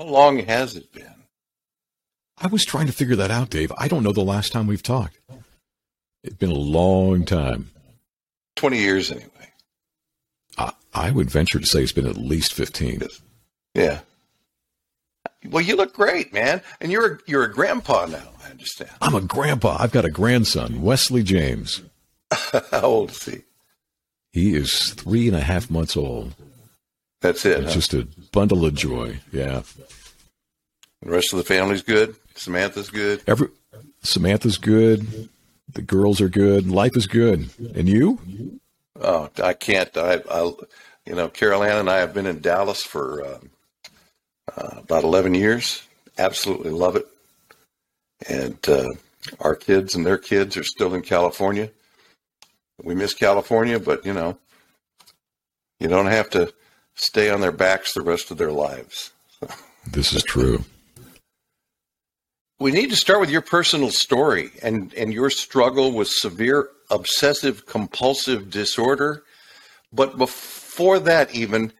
How long has it been? I was trying to figure that out, Dave. I don't know the last time we've talked. It's been a long time. 20 years anyway. I, I would venture to say it's been at least 15. Yeah. Well, you look great, man. And you're a, you're a grandpa now, I understand. I'm a grandpa. I've got a grandson, Wesley James. How old is he? He is three and a half months old. That's it. Huh? just a bundle of joy. Yeah. The rest of the family's good. Samantha's good. Every Samantha's good. The girls are good. Life is good. And you? Oh, I can't. I, I you know, Carol Ann and I have been in Dallas for uh, uh, about 11 years. Absolutely love it. And uh, our kids and their kids are still in California. We miss California, but you know, you don't have to stay on their backs the rest of their lives. This is true. We need to start with your personal story and, and your struggle with severe obsessive compulsive disorder. But before that, even,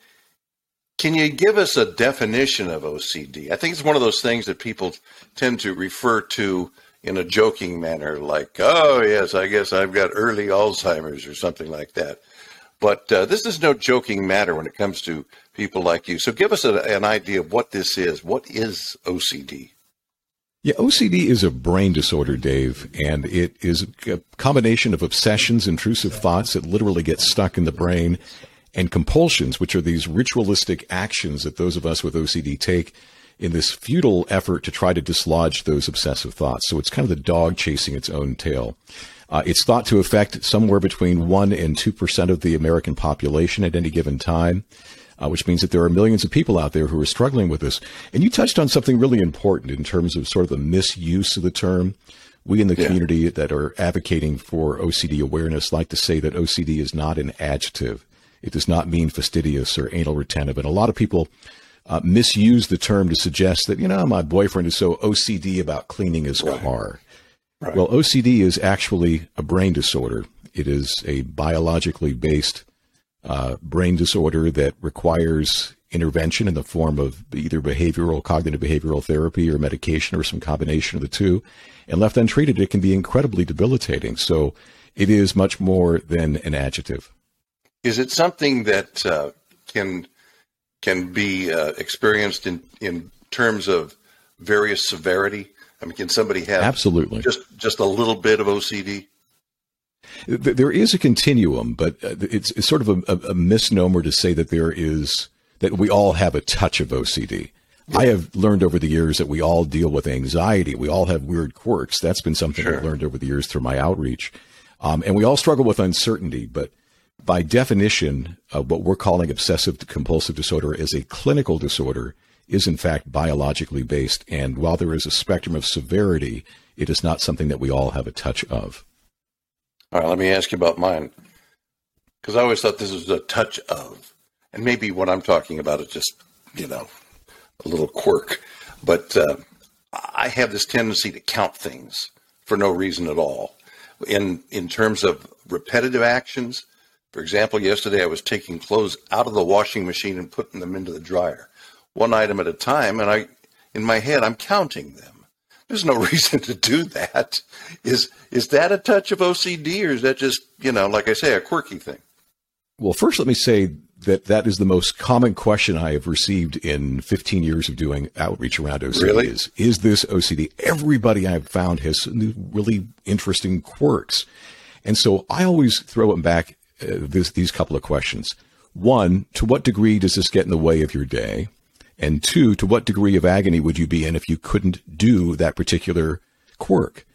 can you give us a definition of OCD? I think it's one of those things that people tend to refer to in a joking manner, like, oh, yes, I guess I've got early Alzheimer's or something like that. But uh, this is no joking matter when it comes to people like you. So give us a, an idea of what this is. What is OCD? Yeah, OCD is a brain disorder, Dave, and it is a combination of obsessions, intrusive thoughts that literally get stuck in the brain, and compulsions, which are these ritualistic actions that those of us with OCD take in this futile effort to try to dislodge those obsessive thoughts. So it's kind of the dog chasing its own tail. Uh, it's thought to affect somewhere between 1 and 2% of the American population at any given time uh, which means that there are millions of people out there who are struggling with this. And you touched on something really important in terms of sort of the misuse of the term. We in the yeah. community that are advocating for OCD awareness like to say that OCD is not an adjective. It does not mean fastidious or anal retentive. And a lot of people uh, misuse the term to suggest that, you know, my boyfriend is so OCD about cleaning his right. car. Right. Well, OCD is actually a brain disorder. It is a biologically based uh, brain disorder that requires intervention in the form of either behavioral, cognitive behavioral therapy or medication or some combination of the two. And left untreated, it can be incredibly debilitating. So it is much more than an adjective. Is it something that uh, can can be uh, experienced in in terms of various severity? I mean, can somebody have absolutely just just a little bit of OCD? There is a continuum, but uh, it's, it's sort of a, a, misnomer to say that there is that we all have a touch of OCD. Yeah. I have learned over the years that we all deal with anxiety. We all have weird quirks. That's been something sure. I've learned over the years through my outreach. Um, and we all struggle with uncertainty, but by definition, uh, what we're calling obsessive compulsive disorder is a clinical disorder is in fact biologically based. And while there is a spectrum of severity, it is not something that we all have a touch of. All right, let me ask you about mine. Because I always thought this was a touch of, and maybe what I'm talking about is just, you know, a little quirk. But uh, I have this tendency to count things for no reason at all. In in terms of repetitive actions, for example, yesterday I was taking clothes out of the washing machine and putting them into the dryer, one item at a time, and I, in my head, I'm counting them. There's no reason to do that. Is is that a touch of OCD, or is that just you know, like I say, a quirky thing? Well, first, let me say that that is the most common question I have received in 15 years of doing outreach around OCD. Really? Is is this OCD? Everybody I've found has really interesting quirks, and so I always throw them back uh, this, these couple of questions. One, to what degree does this get in the way of your day? And two, to what degree of agony would you be in if you couldn't do that particular quirk?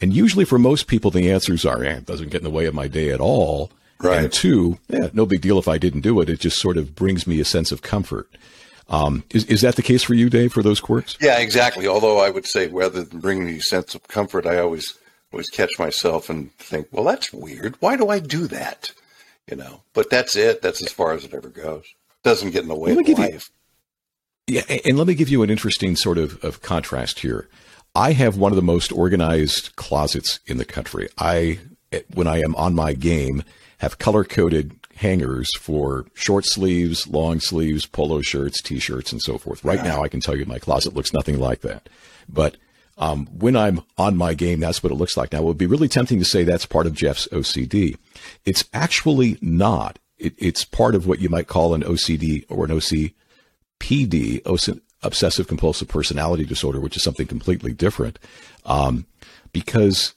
And usually for most people, the answers are, eh, it doesn't get in the way of my day at all. Right. And two, yeah, no big deal if I didn't do it. It just sort of brings me a sense of comfort. Um, is, is that the case for you, Dave, for those quirks? Yeah, exactly. Although I would say rather than bringing me a sense of comfort, I always, always catch myself and think, well, that's weird. Why do I do that? You know, but that's it. That's as far as it ever goes. Doesn't get in the way of life. You, yeah, and let me give you an interesting sort of, of contrast here. I have one of the most organized closets in the country. I when I am on my game, have color coded hangers for short sleeves, long sleeves, polo shirts, t-shirts, and so forth. Right now, I can tell you my closet looks nothing like that. But um, when I'm on my game, that's what it looks like. Now, it would be really tempting to say that's part of Jeff's OCD. It's actually not. It, it's part of what you might call an OCD or an OCPD, obsessive compulsive personality disorder, which is something completely different. Um, because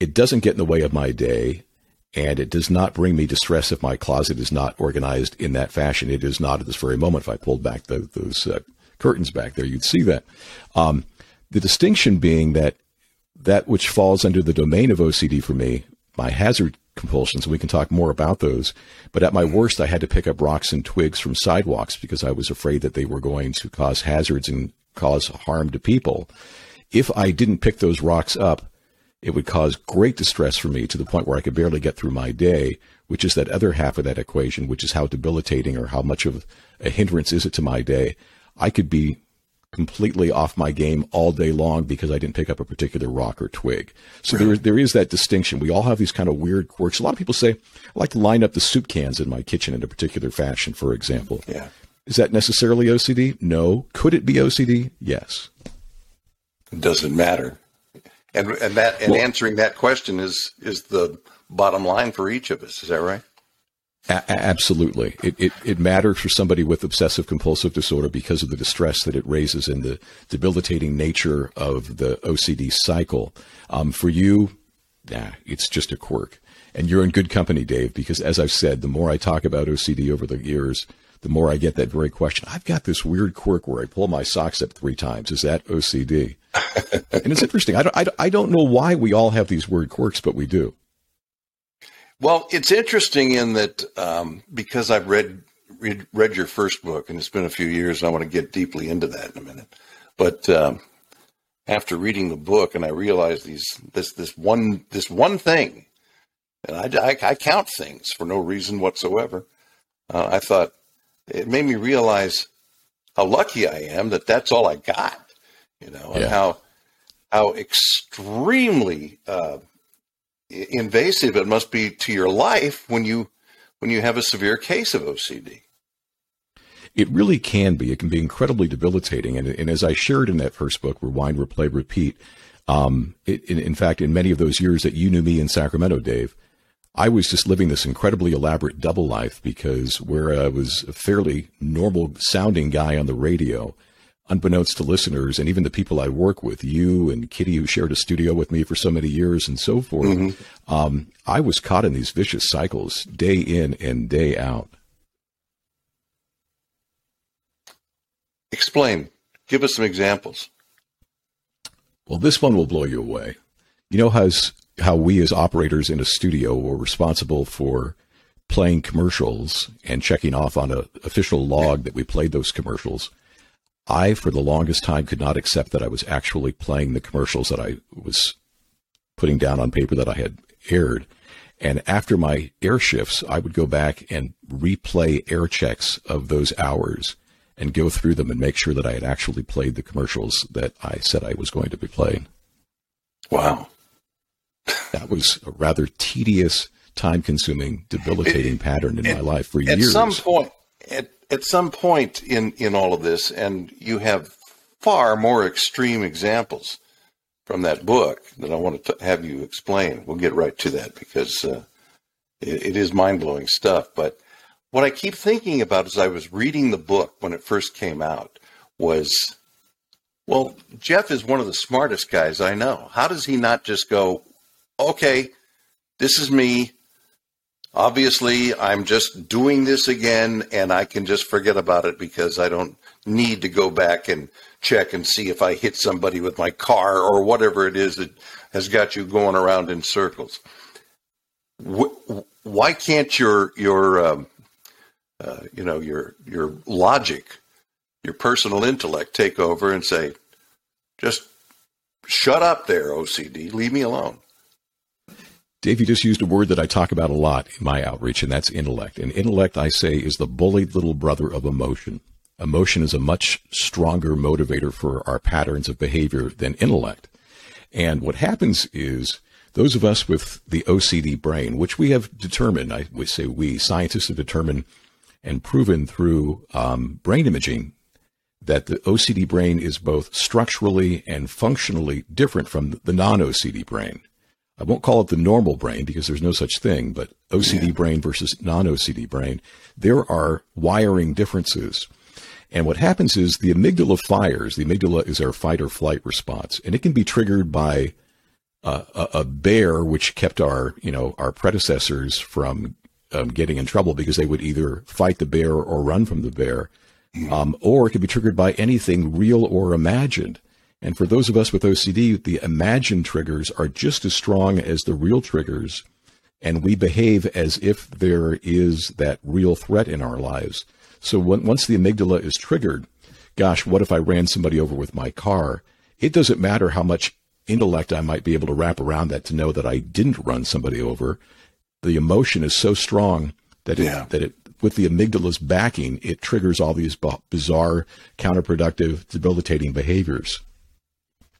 it doesn't get in the way of my day and it does not bring me distress if my closet is not organized in that fashion. It is not at this very moment. If I pulled back the, those uh, curtains back there, you'd see that. Um, the distinction being that that which falls under the domain of OCD for me, my hazard compulsions, we can talk more about those. But at my worst, I had to pick up rocks and twigs from sidewalks because I was afraid that they were going to cause hazards and cause harm to people. If I didn't pick those rocks up, it would cause great distress for me to the point where I could barely get through my day, which is that other half of that equation, which is how debilitating or how much of a hindrance is it to my day. I could be completely off my game all day long because I didn't pick up a particular rock or twig. So there, there is that distinction. We all have these kind of weird quirks. A lot of people say, I like to line up the soup cans in my kitchen in a particular fashion, for example. Yeah. Is that necessarily OCD? No. Could it be OCD? Yes. It doesn't matter. And and that and well, answering that question is is the bottom line for each of us. Is that right? A- absolutely. It, it, it matters for somebody with obsessive compulsive disorder because of the distress that it raises and the debilitating nature of the OCD cycle. Um, for you, yeah, it's just a quirk. And you're in good company, Dave, because as I've said, the more I talk about OCD over the years, the more I get that very question. I've got this weird quirk where I pull my socks up three times. Is that OCD? and it's interesting. I don't, I don't know why we all have these weird quirks, but we do. Well, it's interesting in that um, because I've read, read, read your first book, and it's been a few years, and I want to get deeply into that in a minute. But um, after reading the book, and I realized these this this one this one thing, and I, I, I count things for no reason whatsoever. Uh, I thought it made me realize how lucky I am that that's all I got, you know, and how how extremely uh, invasive it must be to your life when you when you have a severe case of OCD. It really can be. It can be incredibly debilitating. And, and as I shared in that first book, Rewind, Replay, Repeat, um, it, in, in, fact, in many of those years that you knew me in Sacramento, Dave, I was just living this incredibly elaborate double life because where I was a fairly normal sounding guy on the radio, unbeknownst to listeners and even the people I work with, you and Kitty, who shared a studio with me for so many years and so forth, mm-hmm. um, I was caught in these vicious cycles day in and day out. Explain. Give us some examples. Well, this one will blow you away. You know how, how we as operators in a studio were responsible for playing commercials and checking off on an official log that we played those commercials. I, for the longest time, could not accept that I was actually playing the commercials that I was putting down on paper that I had aired. And after my air shifts, I would go back and replay air checks of those hours and go through them and make sure that I had actually played the commercials that I said I was going to be playing. Wow. that was a rather tedious, time consuming, debilitating it, pattern in it, my life for at years. At some point, at, at some point in, in all of this, and you have far more extreme examples from that book that I want to have you explain. We'll get right to that because uh, it, it is mind blowing stuff. But what I keep thinking about as I was reading the book when it first came out was, well, Jeff is one of the smartest guys I know. How does he not just go, okay, this is me. Obviously, I'm just doing this again and I can just forget about it because I don't need to go back and check and see if I hit somebody with my car or whatever it is that has got you going around in circles. Why can't your your um, uh, you know your your logic, your personal intellect take over and say, just shut up there, OCD, leave me alone. Dave, you just used a word that I talk about a lot in my outreach, and that's intellect. And intellect, I say, is the bullied little brother of emotion. Emotion is a much stronger motivator for our patterns of behavior than intellect. And what happens is those of us with the OCD brain, which we have determined, I would say we scientists have determined and proven through um, brain imaging that the OCD brain is both structurally and functionally different from the non OCD brain. I won't call it the normal brain because there's no such thing, but OCD yeah. brain versus non OCD brain, there are wiring differences. And what happens is the amygdala fires. The amygdala is our fight or flight response, and it can be triggered by a, a bear, which kept our, you know, our predecessors from um, getting in trouble because they would either fight the bear or run from the bear, um, or it could be triggered by anything real or imagined. And for those of us with OCD, the imagined triggers are just as strong as the real triggers, and we behave as if there is that real threat in our lives. So when, once the amygdala is triggered, gosh, what if I ran somebody over with my car? It doesn't matter how much intellect I might be able to wrap around that to know that I didn't run somebody over. The emotion is so strong that it, yeah. that it, with the amygdala's backing, it triggers all these bizarre, counterproductive, debilitating behaviors.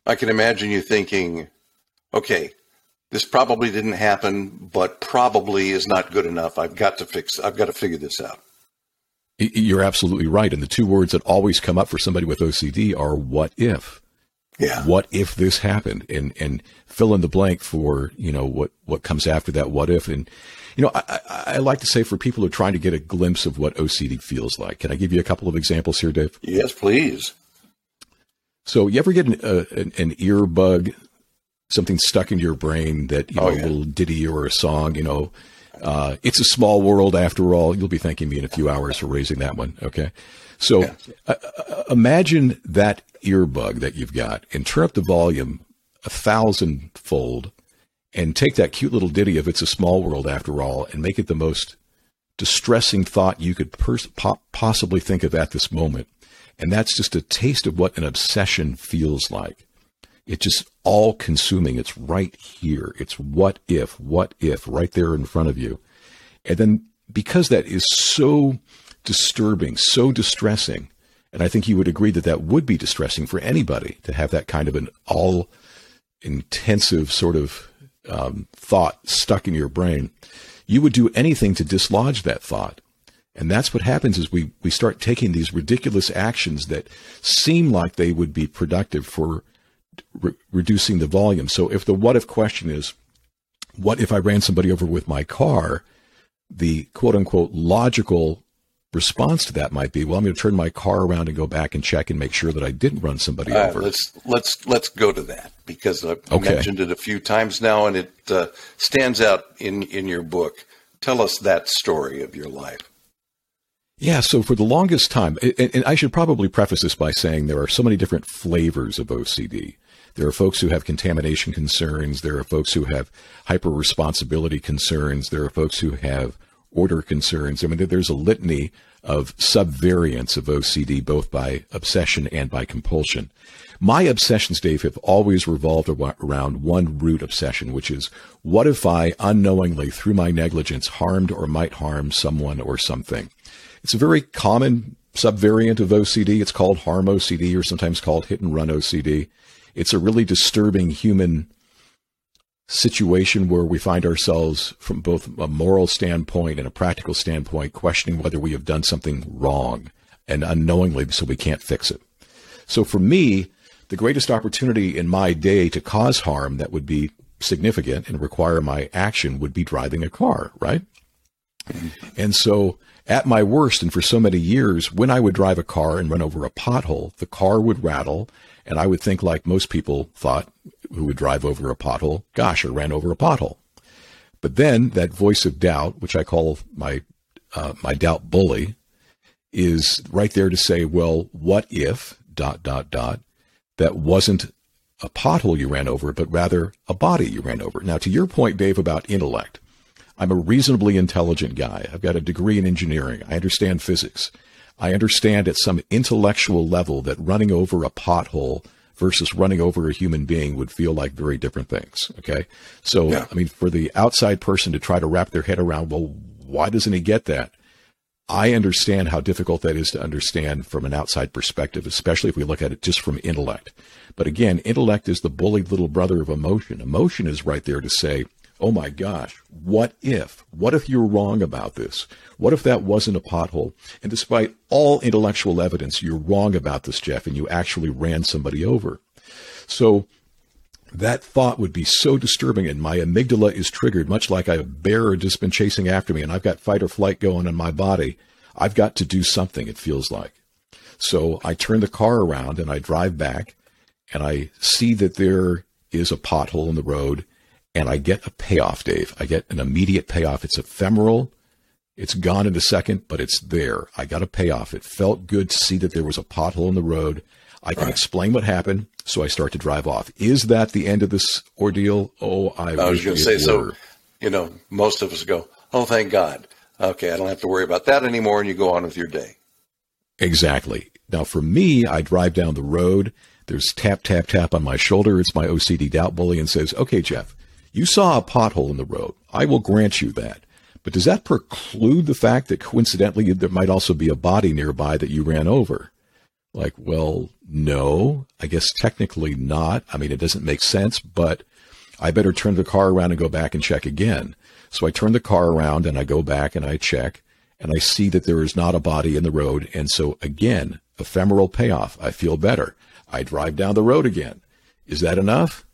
I can imagine you thinking, okay, this probably didn't happen, but probably is not good enough. I've got to fix, I've got to figure this out. You're absolutely right. And the two words that always come up for somebody with OCD are what if? Yeah. What if this happened? And and fill in the blank for, you know, what, what comes after that what if. And, you know, I, I, I like to say for people who are trying to get a glimpse of what OCD feels like. Can I give you a couple of examples here, Dave? Yes, please. So you ever get an, uh, an, an ear bug, something stuck in your brain that, you oh, know, yeah. a little ditty or a song, you know, uh, it's a small world after all. You'll be thanking me in a few hours for raising that one. Okay. So yeah. uh, uh imagine that earbug that you've got and turn up the volume a thousand fold and take that cute little ditty of It's a Small World after all and make it the most distressing thought you could pers- po- possibly think of at this moment. And that's just a taste of what an obsession feels like. It's just all consuming. It's right here. It's what if, what if, right there in front of you. And then because that is so disturbing, so distressing, and I think you would agree that that would be distressing for anybody to have that kind of an all intensive sort of um, thought stuck in your brain. You would do anything to dislodge that thought. And that's what happens is we, we start taking these ridiculous actions that seem like they would be productive for re- reducing the volume. So if the what if question is, what if I ran somebody over with my car? The quote unquote logical response to that might be, well, I'm going to turn my car around and go back and check and make sure that I didn't run somebody uh, over. Let's let's let's go to that because I've okay. mentioned it a few times now, and it uh, stands out in in your book. Tell us that story of your life. Yeah, so for the longest time, and I should probably preface this by saying there are so many different flavors of OCD. There are folks who have contamination concerns. There are folks who have hyper responsibility concerns. There are folks who have order concerns. I mean, there's a litany of subvariants of OCD, both by obsession and by compulsion. My obsessions, Dave, have always revolved around one root obsession, which is what if I unknowingly, through my negligence, harmed or might harm someone or something? It's a very common subvariant of OCD. It's called harm OCD or sometimes called hit and run OCD. It's a really disturbing human situation where we find ourselves from both a moral standpoint and a practical standpoint questioning whether we have done something wrong and unknowingly so we can't fix it. So for me, the greatest opportunity in my day to cause harm that would be significant and require my action would be driving a car, right? And so at my worst, and for so many years, when I would drive a car and run over a pothole, the car would rattle and I would think, like most people thought who would drive over a pothole, gosh, I ran over a pothole. But then that voice of doubt, which I call my uh, my doubt bully, is right there to say, well, what if dot dot dot that wasn't a pothole you ran over, but rather a body you ran over. Now, to your point, Dave, about intellect, I'm a reasonably intelligent guy. I've got a degree in engineering. I understand physics. I understand at some intellectual level that running over a pothole versus running over a human being would feel like very different things. Okay. So, yeah. I mean, for the outside person to try to wrap their head around, well, why doesn't he get that? I understand how difficult that is to understand from an outside perspective, especially if we look at it just from intellect. But again, intellect is the bullied little brother of emotion. Emotion is right there to say, oh my gosh, what if? What if you're wrong about this? What if that wasn't a pothole? And despite all intellectual evidence, you're wrong about this, Jeff, and you actually ran somebody over. So that thought would be so disturbing and my amygdala is triggered much like a bear had just been chasing after me and I've got fight or flight going in my body. I've got to do something, it feels like. So I turn the car around and I drive back and I see that there is a pothole in the road and I get a payoff, Dave. I get an immediate payoff. It's ephemeral. It's gone in a second, but it's there. I got a payoff. It felt good to see that there was a pothole in the road. I can right. explain what happened, so I start to drive off. Is that the end of this ordeal? Oh, I, I was going to say were. so. You know, most of us go, "Oh, thank God." Okay, I don't have to worry about that anymore, and you go on with your day. Exactly. Now, for me, I drive down the road. There's tap, tap, tap on my shoulder. It's my OCD doubt bully and says, Okay, Jeff, you saw a pothole in the road. I will grant you that. But does that preclude the fact that coincidentally there might also be a body nearby that you ran over? Like, well, no, I guess technically not. I mean, it doesn't make sense, but I better turn the car around and go back and check again. So I turn the car around and I go back and I check and I see that there is not a body in the road. And so again, ephemeral payoff. I feel better. I drive down the road again. Is that enough?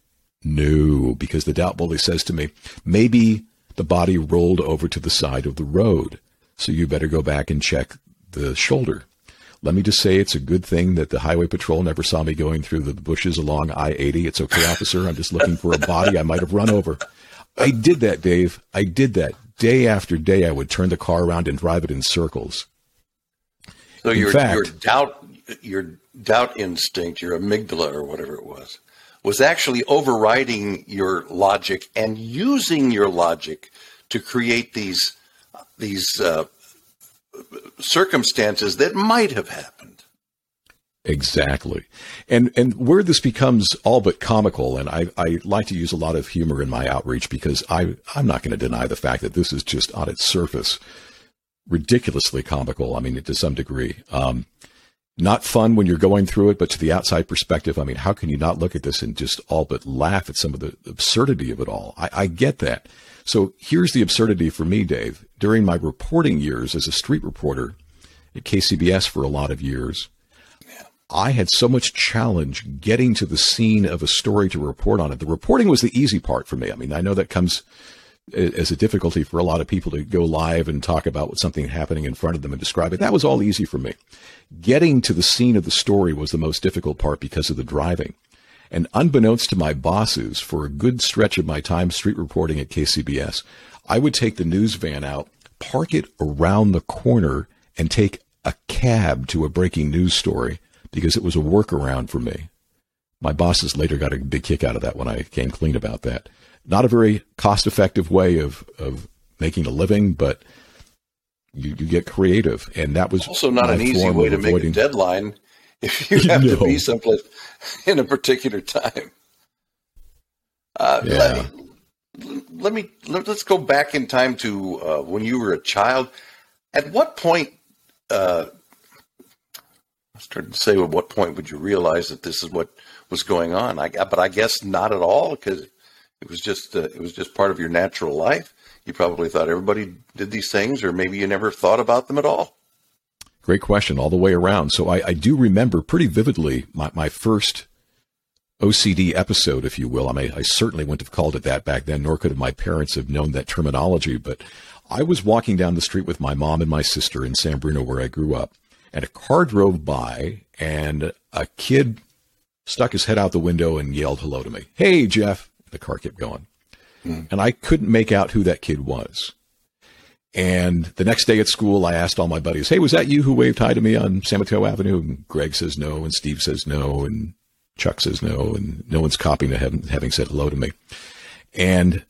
No, because the doubt bully says to me, maybe the body rolled over to the side of the road. So you better go back and check the shoulder. Let me just say it's a good thing that the highway patrol never saw me going through the bushes along I 80. It's okay, officer. I'm just looking for a body I might have run over. I did that, Dave. I did that. Day after day, I would turn the car around and drive it in circles. So in your, fact, your doubt, your doubt instinct, your amygdala or whatever it was, was actually overriding your logic and using your logic to create these these uh, circumstances that might have happened. Exactly. And and where this becomes all but comical, and I, I like to use a lot of humor in my outreach because I, I'm not going to deny the fact that this is just on its surface ridiculously comical. I mean, to some degree. Um, not fun when you're going through it, but to the outside perspective, I mean, how can you not look at this and just all but laugh at some of the absurdity of it all? I, I get that. So here's the absurdity for me, Dave. During my reporting years as a street reporter at KCBS for a lot of years, I had so much challenge getting to the scene of a story to report on it. The reporting was the easy part for me. I mean, I know that comes as a difficulty for a lot of people to go live and talk about something happening in front of them and describe it. That was all easy for me. Getting to the scene of the story was the most difficult part because of the driving. And unbeknownst to my bosses, for a good stretch of my time street reporting at KCBS, I would take the news van out, park it around the corner, and take a cab to a breaking news story because it was a workaround for me. My bosses later got a big kick out of that when I came clean about that. Not a very cost effective way of, of making a living, but you, you get creative. And that was also not an easy way to avoiding... make a deadline if you have no. to be someplace in a particular time. Uh, yeah. Let me, let me let, us go back in time to uh, when you were a child. At what point? Uh, I started to say, at what point would you realize that this is what was going on? I but I guess not at all because it was just uh, it was just part of your natural life. You probably thought everybody did these things, or maybe you never thought about them at all. Great question all the way around. So I, I do remember pretty vividly my, my first OCD episode, if you will. I mean, I certainly wouldn't have called it that back then, nor could my parents have known that terminology. But I was walking down the street with my mom and my sister in San Bruno, where I grew up, and a car drove by, and a kid stuck his head out the window and yelled hello to me. Hey, Jeff. The car kept going. Mm. And I couldn't make out who that kid was. And the next day at school, I asked all my buddies, Hey, was that you who waved hi to me on San Mateo Avenue? And Greg says no, and Steve says no, and Chuck says no, and no one's copying to having, having said hello to me. And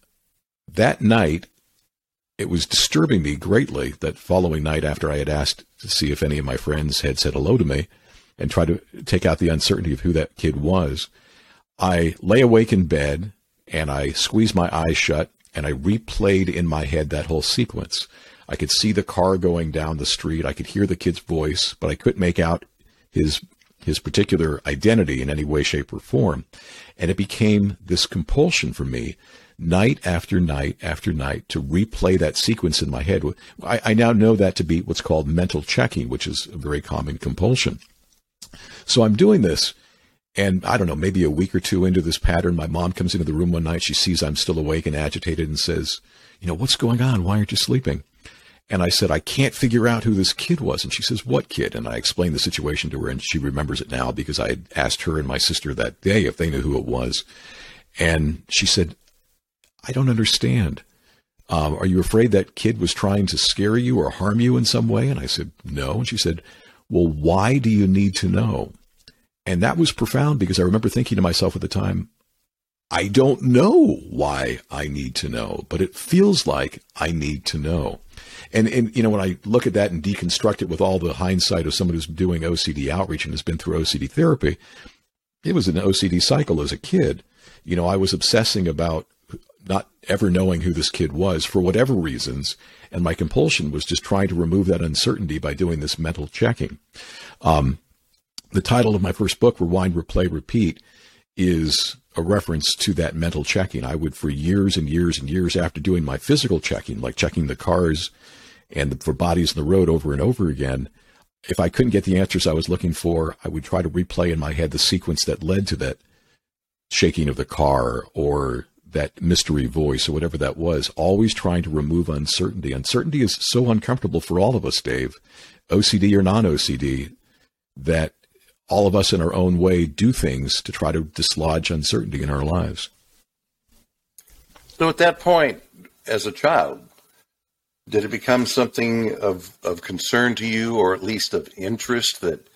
that night, it was disturbing me greatly that following night after I had asked to see if any of my friends had said hello to me and tried to take out the uncertainty of who that kid was, I lay awake in bed and I squeezed my eyes shut and I replayed in my head that whole sequence. I could see the car going down the street. I could hear the kid's voice, but I couldn't make out his his particular identity in any way, shape, or form. And it became this compulsion for me night after night after night to replay that sequence in my head. I, I now know that to be what's called mental checking, which is a very common compulsion. So I'm doing this. And I don't know, maybe a week or two into this pattern, my mom comes into the room one night. She sees I'm still awake and agitated and says, You know, what's going on? Why aren't you sleeping? And I said, I can't figure out who this kid was. And she says, What kid? And I explained the situation to her, and she remembers it now because I had asked her and my sister that day if they knew who it was. And she said, I don't understand. Um, are you afraid that kid was trying to scare you or harm you in some way? And I said, No. And she said, Well, why do you need to know? And that was profound because I remember thinking to myself at the time, I don't know why I need to know, but it feels like I need to know. And, and, you know, when I look at that and deconstruct it with all the hindsight of someone who's doing OCD outreach and has been through OCD therapy, it was an OCD cycle as a kid. You know, I was obsessing about not ever knowing who this kid was for whatever reasons. And my compulsion was just trying to remove that uncertainty by doing this mental checking. Um, the title of my first book, Rewind, Replay, Repeat, is a reference to that mental checking. I would, for years and years and years after doing my physical checking, like checking the cars and the, for bodies in the road over and over again, if I couldn't get the answers I was looking for, I would try to replay in my head the sequence that led to that shaking of the car or that mystery voice or whatever that was, always trying to remove uncertainty. Uncertainty is so uncomfortable for all of us, Dave, OCD or non OCD, that all of us in our own way do things to try to dislodge uncertainty in our lives. So at that point, as a child, did it become something of, of concern to you or at least of interest that,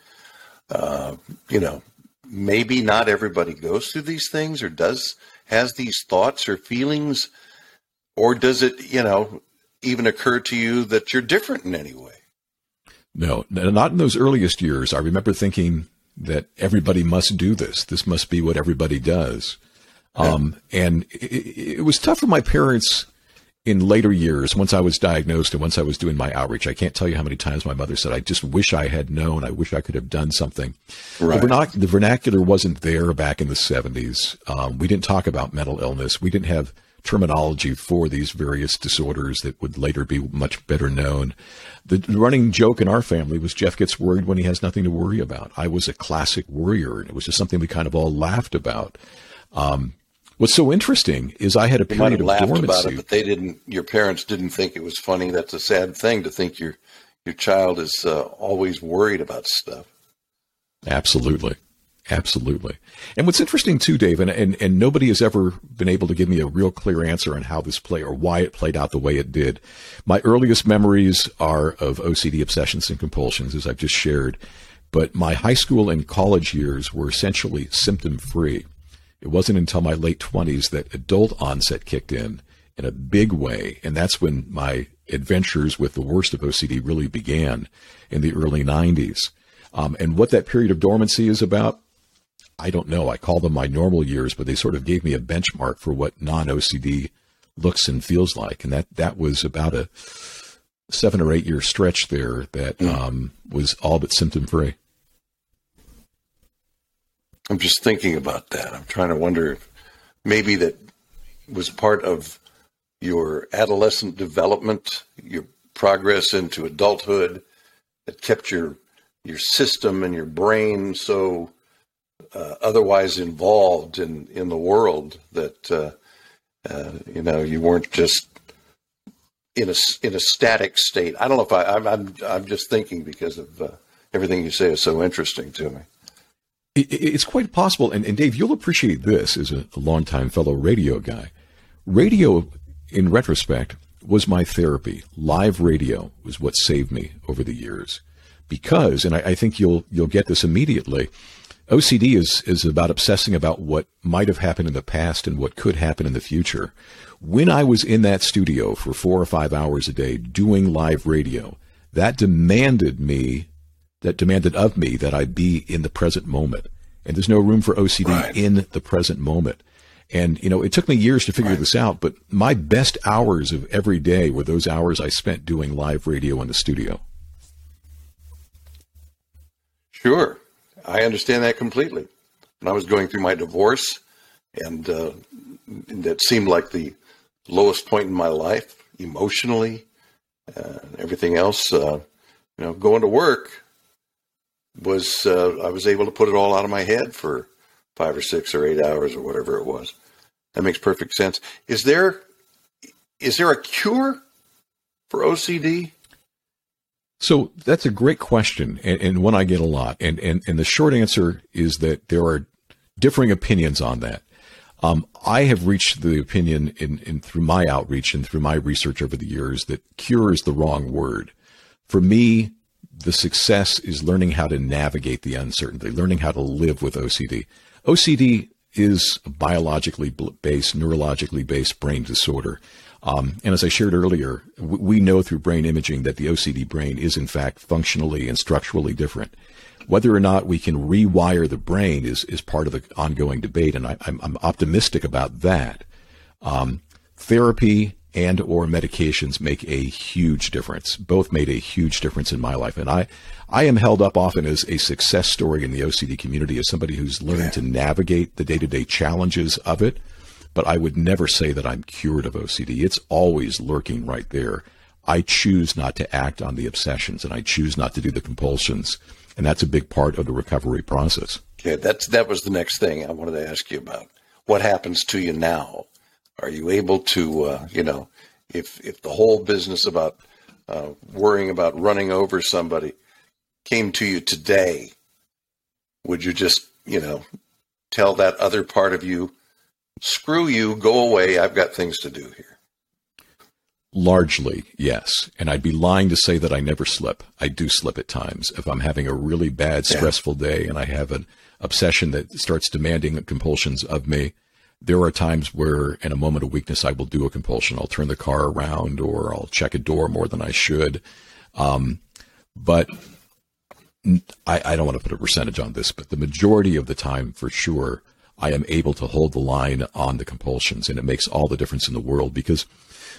uh, you know, maybe not everybody goes through these things or does has these thoughts or feelings? Or does it you know even occur to you that you're different in any way? No not in those earliest years. I remember thinking that everybody must do this this must be what everybody does yeah. um, and it, it was tough for my parents in later years, once I was diagnosed and once I was doing my outreach, I can't tell you how many times my mother said, I just wish I had known. I wish I could have done something. Right. The, vernac- the, vernacular wasn't there back in the 70s. Um, we didn't talk about mental illness. We didn't have terminology for these various disorders that would later be much better known. The running joke in our family was Jeff gets worried when he has nothing to worry about. I was a classic worrier, and it was just something we kind of all laughed about. Um, What's so interesting is I had a period of laughed dormancy. about it, but they didn't. Your parents didn't think it was funny. That's a sad thing to think your your child is uh, always worried about stuff. Absolutely, absolutely. And what's interesting too, Dave, and, and and nobody has ever been able to give me a real clear answer on how this play or why it played out the way it did. My earliest memories are of OCD obsessions and compulsions, as I've just shared. But my high school and college years were essentially symptom free. It wasn't until my late 20s that adult onset kicked in in a big way. And that's when my adventures with the worst of OCD really began in the early 90s. Um, and what that period of dormancy is about, I don't know. I call them my normal years, but they sort of gave me a benchmark for what non OCD looks and feels like. And that, that was about a seven or eight year stretch there that mm. um, was all but symptom free. I'm just thinking about that. I'm trying to wonder if maybe that was part of your adolescent development, your progress into adulthood that kept your your system and your brain so uh, otherwise involved in in the world that uh, uh, you know you weren't just in a in a static state. I don't know if I I'm I'm, I'm just thinking because of uh, everything you say is so interesting to me. It's quite possible, and, and Dave, you'll appreciate this as a, a longtime fellow radio guy. Radio, in retrospect, was my therapy. Live radio was what saved me over the years, because, and I, I think you'll you'll get this immediately. OCD is is about obsessing about what might have happened in the past and what could happen in the future. When I was in that studio for four or five hours a day doing live radio, that demanded me that demanded of me that I be in the present moment. And there's no room for OCD right. in the present moment. And, you know, it took me years to figure right. this out, but my best hours of every day were those hours I spent doing live radio in the studio. Sure. I understand that completely. When I was going through my divorce, and uh, that seemed like the lowest point in my life emotionally, uh, everything else, uh, you know, going to work was, uh, I was able to put it all out of my head for five or six or eight hours or whatever it was. That makes perfect sense. Is there is there a cure for OCD? So that's a great question and, and, one I get a lot. And, and, and the short answer is that there are differing opinions on that. Um, I have reached the opinion in, in through my outreach and through my research over the years that cure is the wrong word. For me, the success is learning how to navigate the uncertainty, learning how to live with OCD. OCD is a biologically based, neurologically based brain disorder. Um, and as I shared earlier, we know through brain imaging that the OCD brain is in fact functionally and structurally different. Whether or not we can rewire the brain is, is part of the ongoing debate, and I, am optimistic about that. Um, therapy and or medications make a huge difference. Both made a huge difference in my life, and I I am held up often as a success story in the OCD community as somebody who's learning yeah. to navigate the day to day challenges of it. But I would never say that I'm cured of OCD. It's always lurking right there. I choose not to act on the obsessions and I choose not to do the compulsions. And that's a big part of the recovery process. Okay, that's that was the next thing I wanted to ask you about. What happens to you now? Are you able to, uh, you know, if if the whole business about uh, worrying about running over somebody came to you today, would you just, you know, tell that other part of you, screw you, go away, I've got things to do here? Largely, yes. And I'd be lying to say that I never slip. I do slip at times. If I'm having a really bad, stressful yeah. day and I have an obsession that starts demanding compulsions of me, there are times where, in a moment of weakness, I will do a compulsion. I'll turn the car around or I'll check a door more than I should. Um, but I, I don't want to put a percentage on this, but the majority of the time, for sure, I am able to hold the line on the compulsions, and it makes all the difference in the world because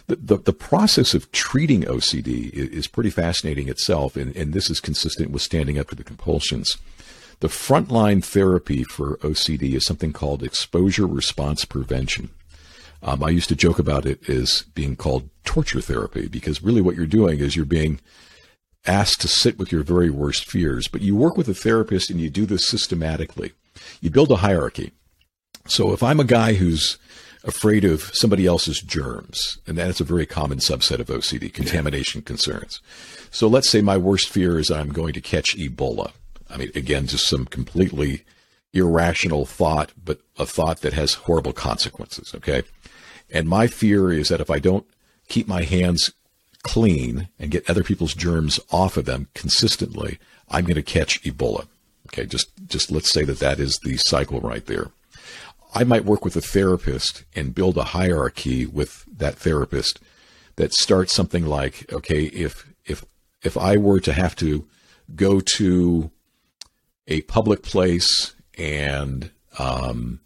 the, the, the process of treating OCD is, is pretty fascinating itself, and, and this is consistent with standing up to the compulsions. The frontline therapy for OCD is something called exposure response prevention. Um, I used to joke about it as being called torture therapy because really what you're doing is you're being asked to sit with your very worst fears, but you work with a therapist and you do this systematically. You build a hierarchy. So if I'm a guy who's afraid of somebody else's germs, and that's a very common subset of OCD, contamination concerns. So let's say my worst fear is I'm going to catch Ebola. I mean, again, just some completely irrational thought, but a thought that has horrible consequences. Okay. And my fear is that if I don't keep my hands clean and get other people's germs off of them consistently, I'm going to catch Ebola. Okay, just just let's say that that is the cycle right there. I might work with a therapist and build a hierarchy with that therapist that starts something like, okay, if if if I were to have to go to a public place and um,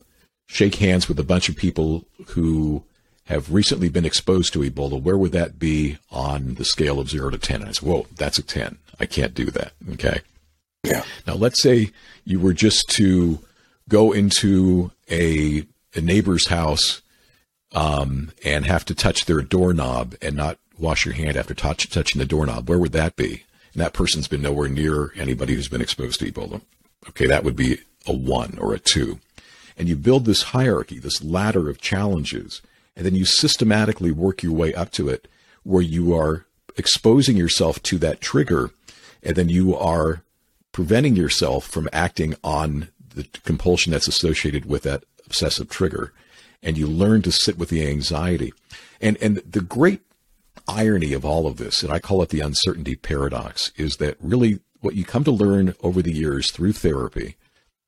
shake hands with a bunch of people who have recently been exposed to Ebola, where would that be on the scale of zero to 10? And I said, whoa, that's a 10. I can't do that. Okay. Yeah. Now, let's say you were just to go into a, a neighbor's house um, and have to touch their doorknob and not wash your hand after touch, touching the doorknob. Where would that be? And that person's been nowhere near anybody who's been exposed to Ebola. Okay, that would be a one or a two. And you build this hierarchy, this ladder of challenges and then you systematically work your way up to it where you are exposing yourself to that trigger and then you are preventing yourself from acting on the compulsion that's associated with that obsessive trigger and you learn to sit with the anxiety and and the great irony of all of this and I call it the uncertainty paradox is that really what you come to learn over the years through therapy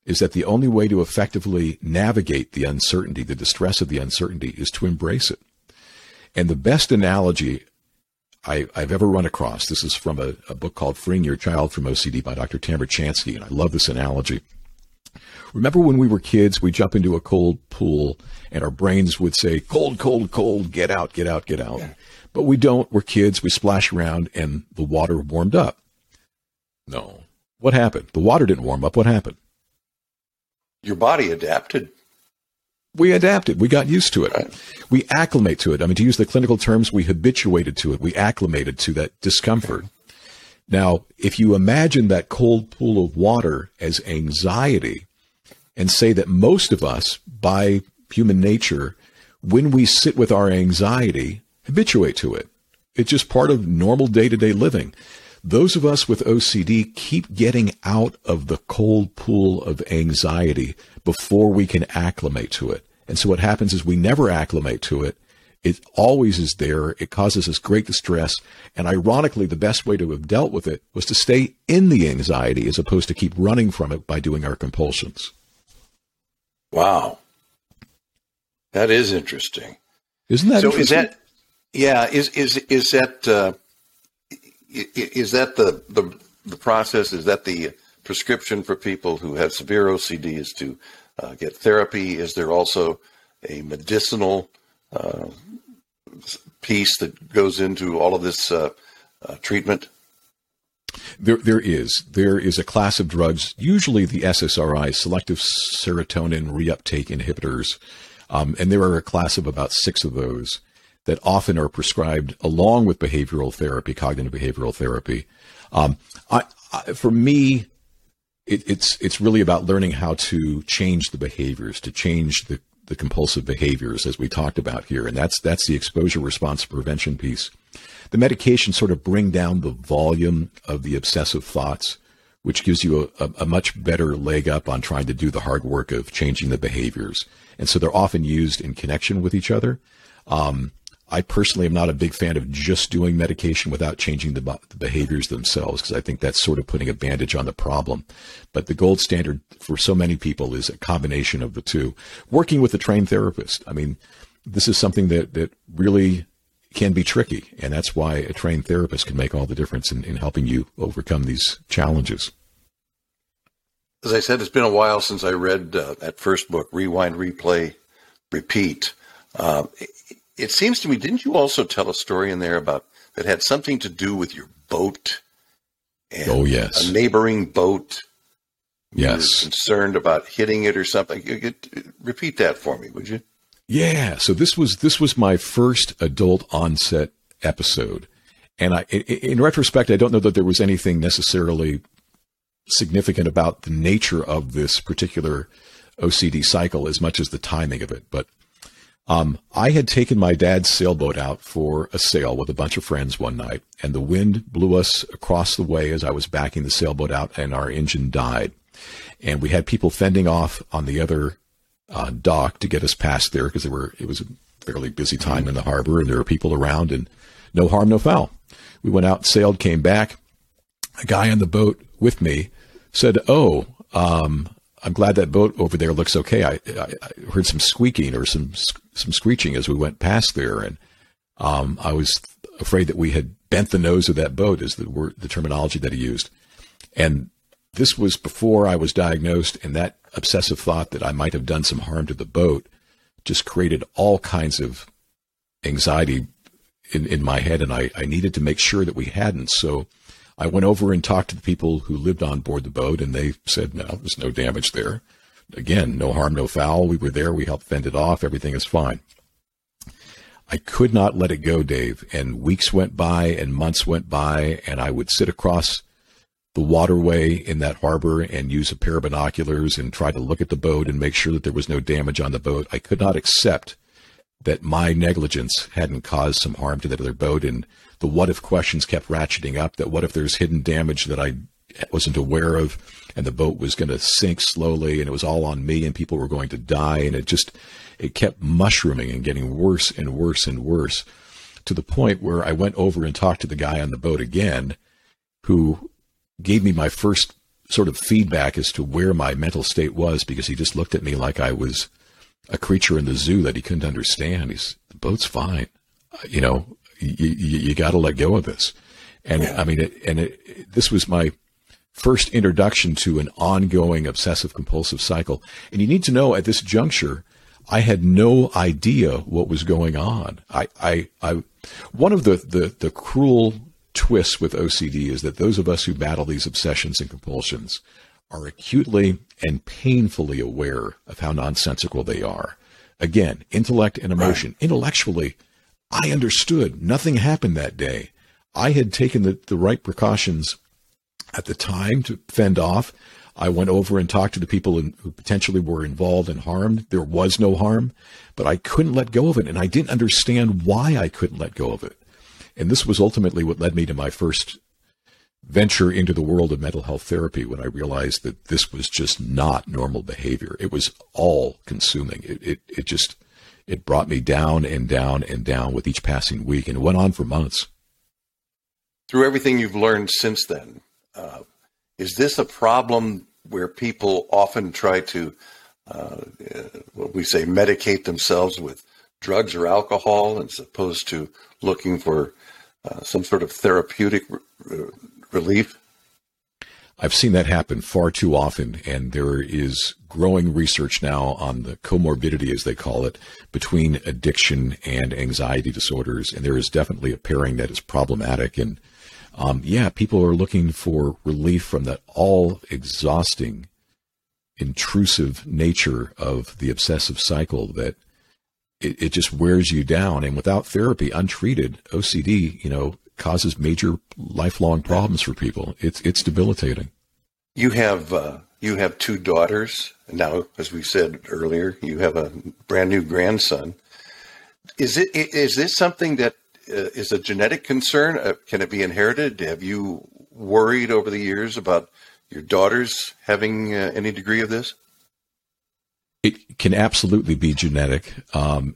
is that the only way to effectively navigate the uncertainty, the distress of the uncertainty, is to embrace it. And the best analogy I, have ever run across, this is from a, a book called Freeing Your Child from OCD by Dr. Tamara Chansky, and I love this analogy. Remember when we were kids, we jump into a cold pool and our brains would say, cold, cold, cold, get out, get out, get out. Yeah. But we don't. We're kids. We splash around and the water warmed up. No. What happened? The water didn't warm up. What happened? Your body adapted. We adapted. We got used to it. Right. We acclimate to it. I mean, to use the clinical terms, we habituated to it. We acclimated to that discomfort. Now, if you imagine that cold pool of water as anxiety and say that most of us, by human nature, when we sit with our anxiety, habituate to it. It's just part of normal day to day living. Those of us with OCD keep getting out of the cold pool of anxiety before we can acclimate to it. And so what happens is we never acclimate to it. It always is there. It causes us great distress. And ironically, the best way to have dealt with it was to stay in the anxiety as opposed to keep running from it by doing our compulsions. Wow. That is interesting. Isn't that so? Is that yeah? Is is is that uh, is that the, the the process? Is that the prescription for people who have severe OCD? Is to uh, get therapy? Is there also a medicinal uh, piece that goes into all of this uh, uh, treatment? There, there is. There is a class of drugs, usually the SSRI, selective serotonin reuptake inhibitors, um, and there are a class of about six of those that often are prescribed along with behavioral therapy, cognitive behavioral therapy. Um, I, I, for me, it, it's it's really about learning how to change the behaviors, to change the the compulsive behaviors as we talked about here, and that's that's the exposure response prevention piece. The medication sort of bring down the volume of the obsessive thoughts, which gives you a, a, a much better leg up on trying to do the hard work of changing the behaviors. And so they're often used in connection with each other. Um, I personally am not a big fan of just doing medication without changing the, the behaviors themselves because I think that's sort of putting a bandage on the problem. But the gold standard for so many people is a combination of the two. Working with a trained therapist. I mean, this is something that, that really can be tricky. And that's why a trained therapist can make all the difference in, in helping you overcome these challenges. As I said, it's been a while since I read uh, that first book, Rewind, Replay, Repeat. Uh, it seems to me, didn't you also tell a story in there about that had something to do with your boat? And oh yes, a neighboring boat. Yes, concerned about hitting it or something. repeat that for me, would you? Yeah. So this was this was my first adult onset episode, and I, in retrospect, I don't know that there was anything necessarily significant about the nature of this particular OCD cycle as much as the timing of it, but um, I had taken my dad's sailboat out for a sail with a bunch of friends one night, and the wind blew us across the way as I was backing the sailboat out, and our engine died. And we had people fending off on the other uh, dock to get us past there because it was a fairly busy time in the harbor, and there were people around, and no harm, no foul. We went out, sailed, came back. A guy on the boat with me said, "Oh, um, I'm glad that boat over there looks okay. I, I, I heard some squeaking or some some screeching as we went past there, and um, I was afraid that we had bent the nose of that boat, is the word, the terminology that he used. And this was before I was diagnosed, and that obsessive thought that I might have done some harm to the boat just created all kinds of anxiety in, in my head, and I, I needed to make sure that we hadn't. So I went over and talked to the people who lived on board the boat, and they said, no, there's no damage there. Again, no harm, no foul. We were there. We helped fend it off. Everything is fine. I could not let it go, Dave. And weeks went by and months went by, and I would sit across the waterway in that harbor and use a pair of binoculars and try to look at the boat and make sure that there was no damage on the boat. I could not accept that my negligence hadn't caused some harm to that other boat. And the what if questions kept ratcheting up that what if there's hidden damage that I wasn't aware of and the boat was going to sink slowly and it was all on me and people were going to die. And it just, it kept mushrooming and getting worse and worse and worse to the point where I went over and talked to the guy on the boat again who gave me my first sort of feedback as to where my mental state was because he just looked at me like I was a creature in the zoo that he couldn't understand. He's the boat's fine. You know, you, you, you got to let go of this. And I mean, it, and it, this was my first introduction to an ongoing obsessive compulsive cycle. And you need to know at this juncture, I had no idea what was going on. I, I, I one of the, the, the cruel twists with OCD is that those of us who battle these obsessions and compulsions are acutely and painfully aware of how nonsensical they are. Again, intellect and emotion. Right. Intellectually, I understood nothing happened that day. I had taken the, the right precautions at the time to fend off. I went over and talked to the people in, who potentially were involved and harmed. There was no harm, but I couldn't let go of it, and I didn't understand why I couldn't let go of it. And this was ultimately what led me to my first venture into the world of mental health therapy when I realized that this was just not normal behavior. It was all consuming. It, it, it just, it brought me down and down and down with each passing week and it went on for months. Through everything you've learned since then, uh, is this a problem where people often try to, uh, what we say, medicate themselves with drugs or alcohol as opposed to looking for uh, some sort of therapeutic re- relief? I've seen that happen far too often, and there is growing research now on the comorbidity, as they call it, between addiction and anxiety disorders, and there is definitely a pairing that is problematic. And um, yeah, people are looking for relief from that all exhausting, intrusive nature of the obsessive cycle that it, it just wears you down. And without therapy, untreated, OCD, you know, causes major lifelong problems for people. It's it's debilitating. You have uh, you have two daughters now, as we said earlier. You have a brand new grandson. Is it is this something that uh, is a genetic concern? Uh, can it be inherited? Have you worried over the years about your daughters having uh, any degree of this? It can absolutely be genetic. Um,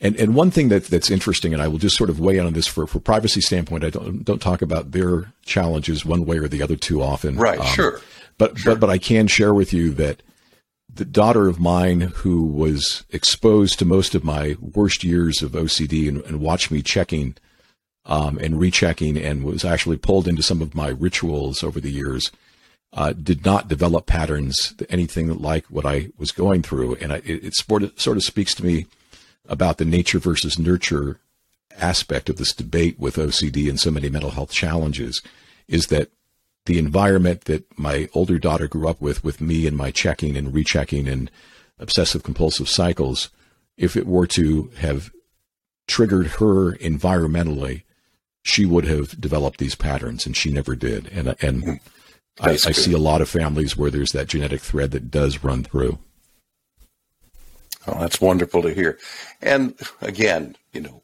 and and one thing that that's interesting, and I will just sort of weigh in on this for for privacy standpoint. I don't don't talk about their challenges one way or the other too often. Right. Um, sure. But sure. but but I can share with you that the daughter of mine who was exposed to most of my worst years of OCD and, and watched me checking um, and rechecking and was actually pulled into some of my rituals over the years, uh, did not develop patterns, anything like what I was going through. And I, it, it sort, of, sort of speaks to me about the nature versus nurture aspect of this debate with OCD and so many mental health challenges is that the environment that my older daughter grew up with, with me and my checking and rechecking and obsessive compulsive cycles, if it were to have triggered her environmentally, she would have developed these patterns, and she never did. And and I, I, see a lot of families where there's that genetic thread that does run through. Oh, that's wonderful to hear. And again, you know,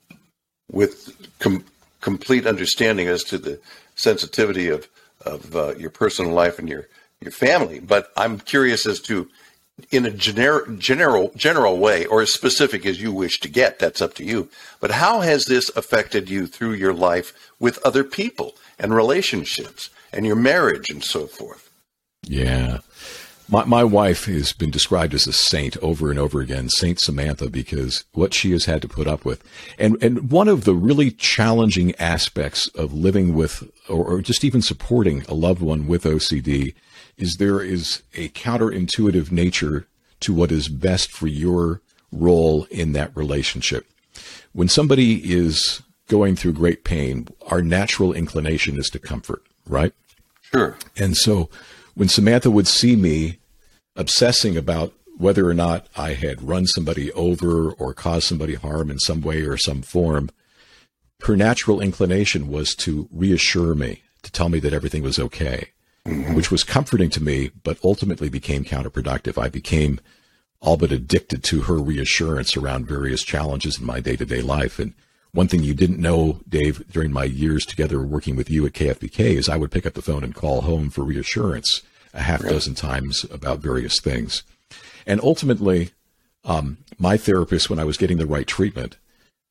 with com- complete understanding as to the sensitivity of of uh, your personal life and your your family. But I'm curious as to, in a gener- general general way, or as specific as you wish to get. That's up to you. But how has this affected you through your life with other people and relationships and your marriage and so forth? Yeah. My, my wife has been described as a saint over and over again, Saint Samantha, because what she has had to put up with. And, and one of the really challenging aspects of living with, or, or just even supporting a loved one with OCD is there is a counterintuitive nature to what is best for your role in that relationship. When somebody is going through great pain, our natural inclination is to comfort, right? Sure. And so when Samantha would see me obsessing about whether or not I had run somebody over or caused somebody harm in some way or some form, her natural inclination was to reassure me, to tell me that everything was okay, mm-hmm. which was comforting to me, but ultimately became counterproductive. I became all but addicted to her reassurance around various challenges in my day to day life. And one thing you didn't know, Dave, during my years together working with you at KFBK is I would pick up the phone and call home for reassurance a half right. dozen times about various things. And ultimately, um, my therapist, when I was getting the right treatment,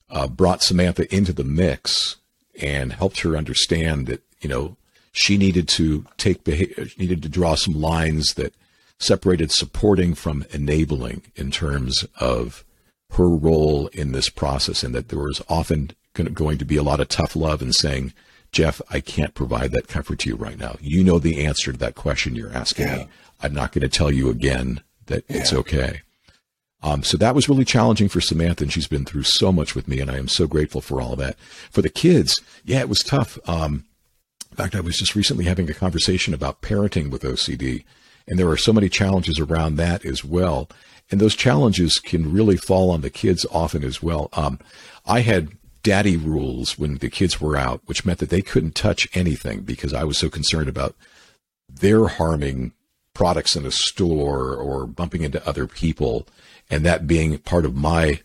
uh, brought Samantha into the mix and helped her understand that, you know, she needed to take, behavior, needed to draw some lines that separated supporting from enabling in terms of her role in this process and that there was often going to be a lot of tough love and saying, Jeff, I can't provide that comfort to you right now. You know the answer to that question you're asking Yeah. me. I'm not going to tell you again that it's okay. Um, so that was really challenging for Samantha, and she's been through so much with me, and I am so grateful for all of that. For the kids, yeah, it was tough. Um, in fact, I was just recently having a conversation about parenting with OCD, and there are so many challenges around that as well. And those challenges can really fall on the kids often as well. Um, I had daddy rules when the kids were out, which meant that they couldn't touch anything because I was so concerned about their harming products in a store or bumping into other people, and that being part of my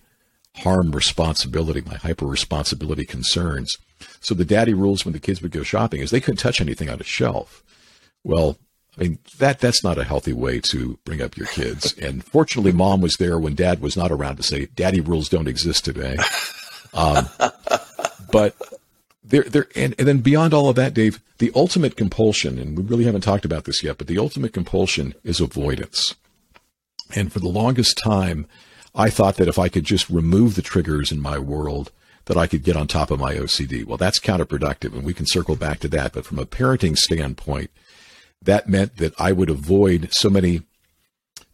harm responsibility, my hyper responsibility concerns. So the daddy rules when the kids would go shopping is they couldn't touch anything on a shelf. Well, I mean that that's not a healthy way to bring up your kids. And fortunately, mom was there when dad was not around to say daddy rules don't exist today. Um, but there, there, and, and then beyond all of that, Dave, the ultimate compulsion, and we really haven't talked about this yet, but the ultimate compulsion is avoidance. And for the longest time, I thought that if I could just remove the triggers in my world, that I could get on top of my OCD. Well, that's counterproductive, and we can circle back to that. But from a parenting standpoint, that meant that I would avoid so many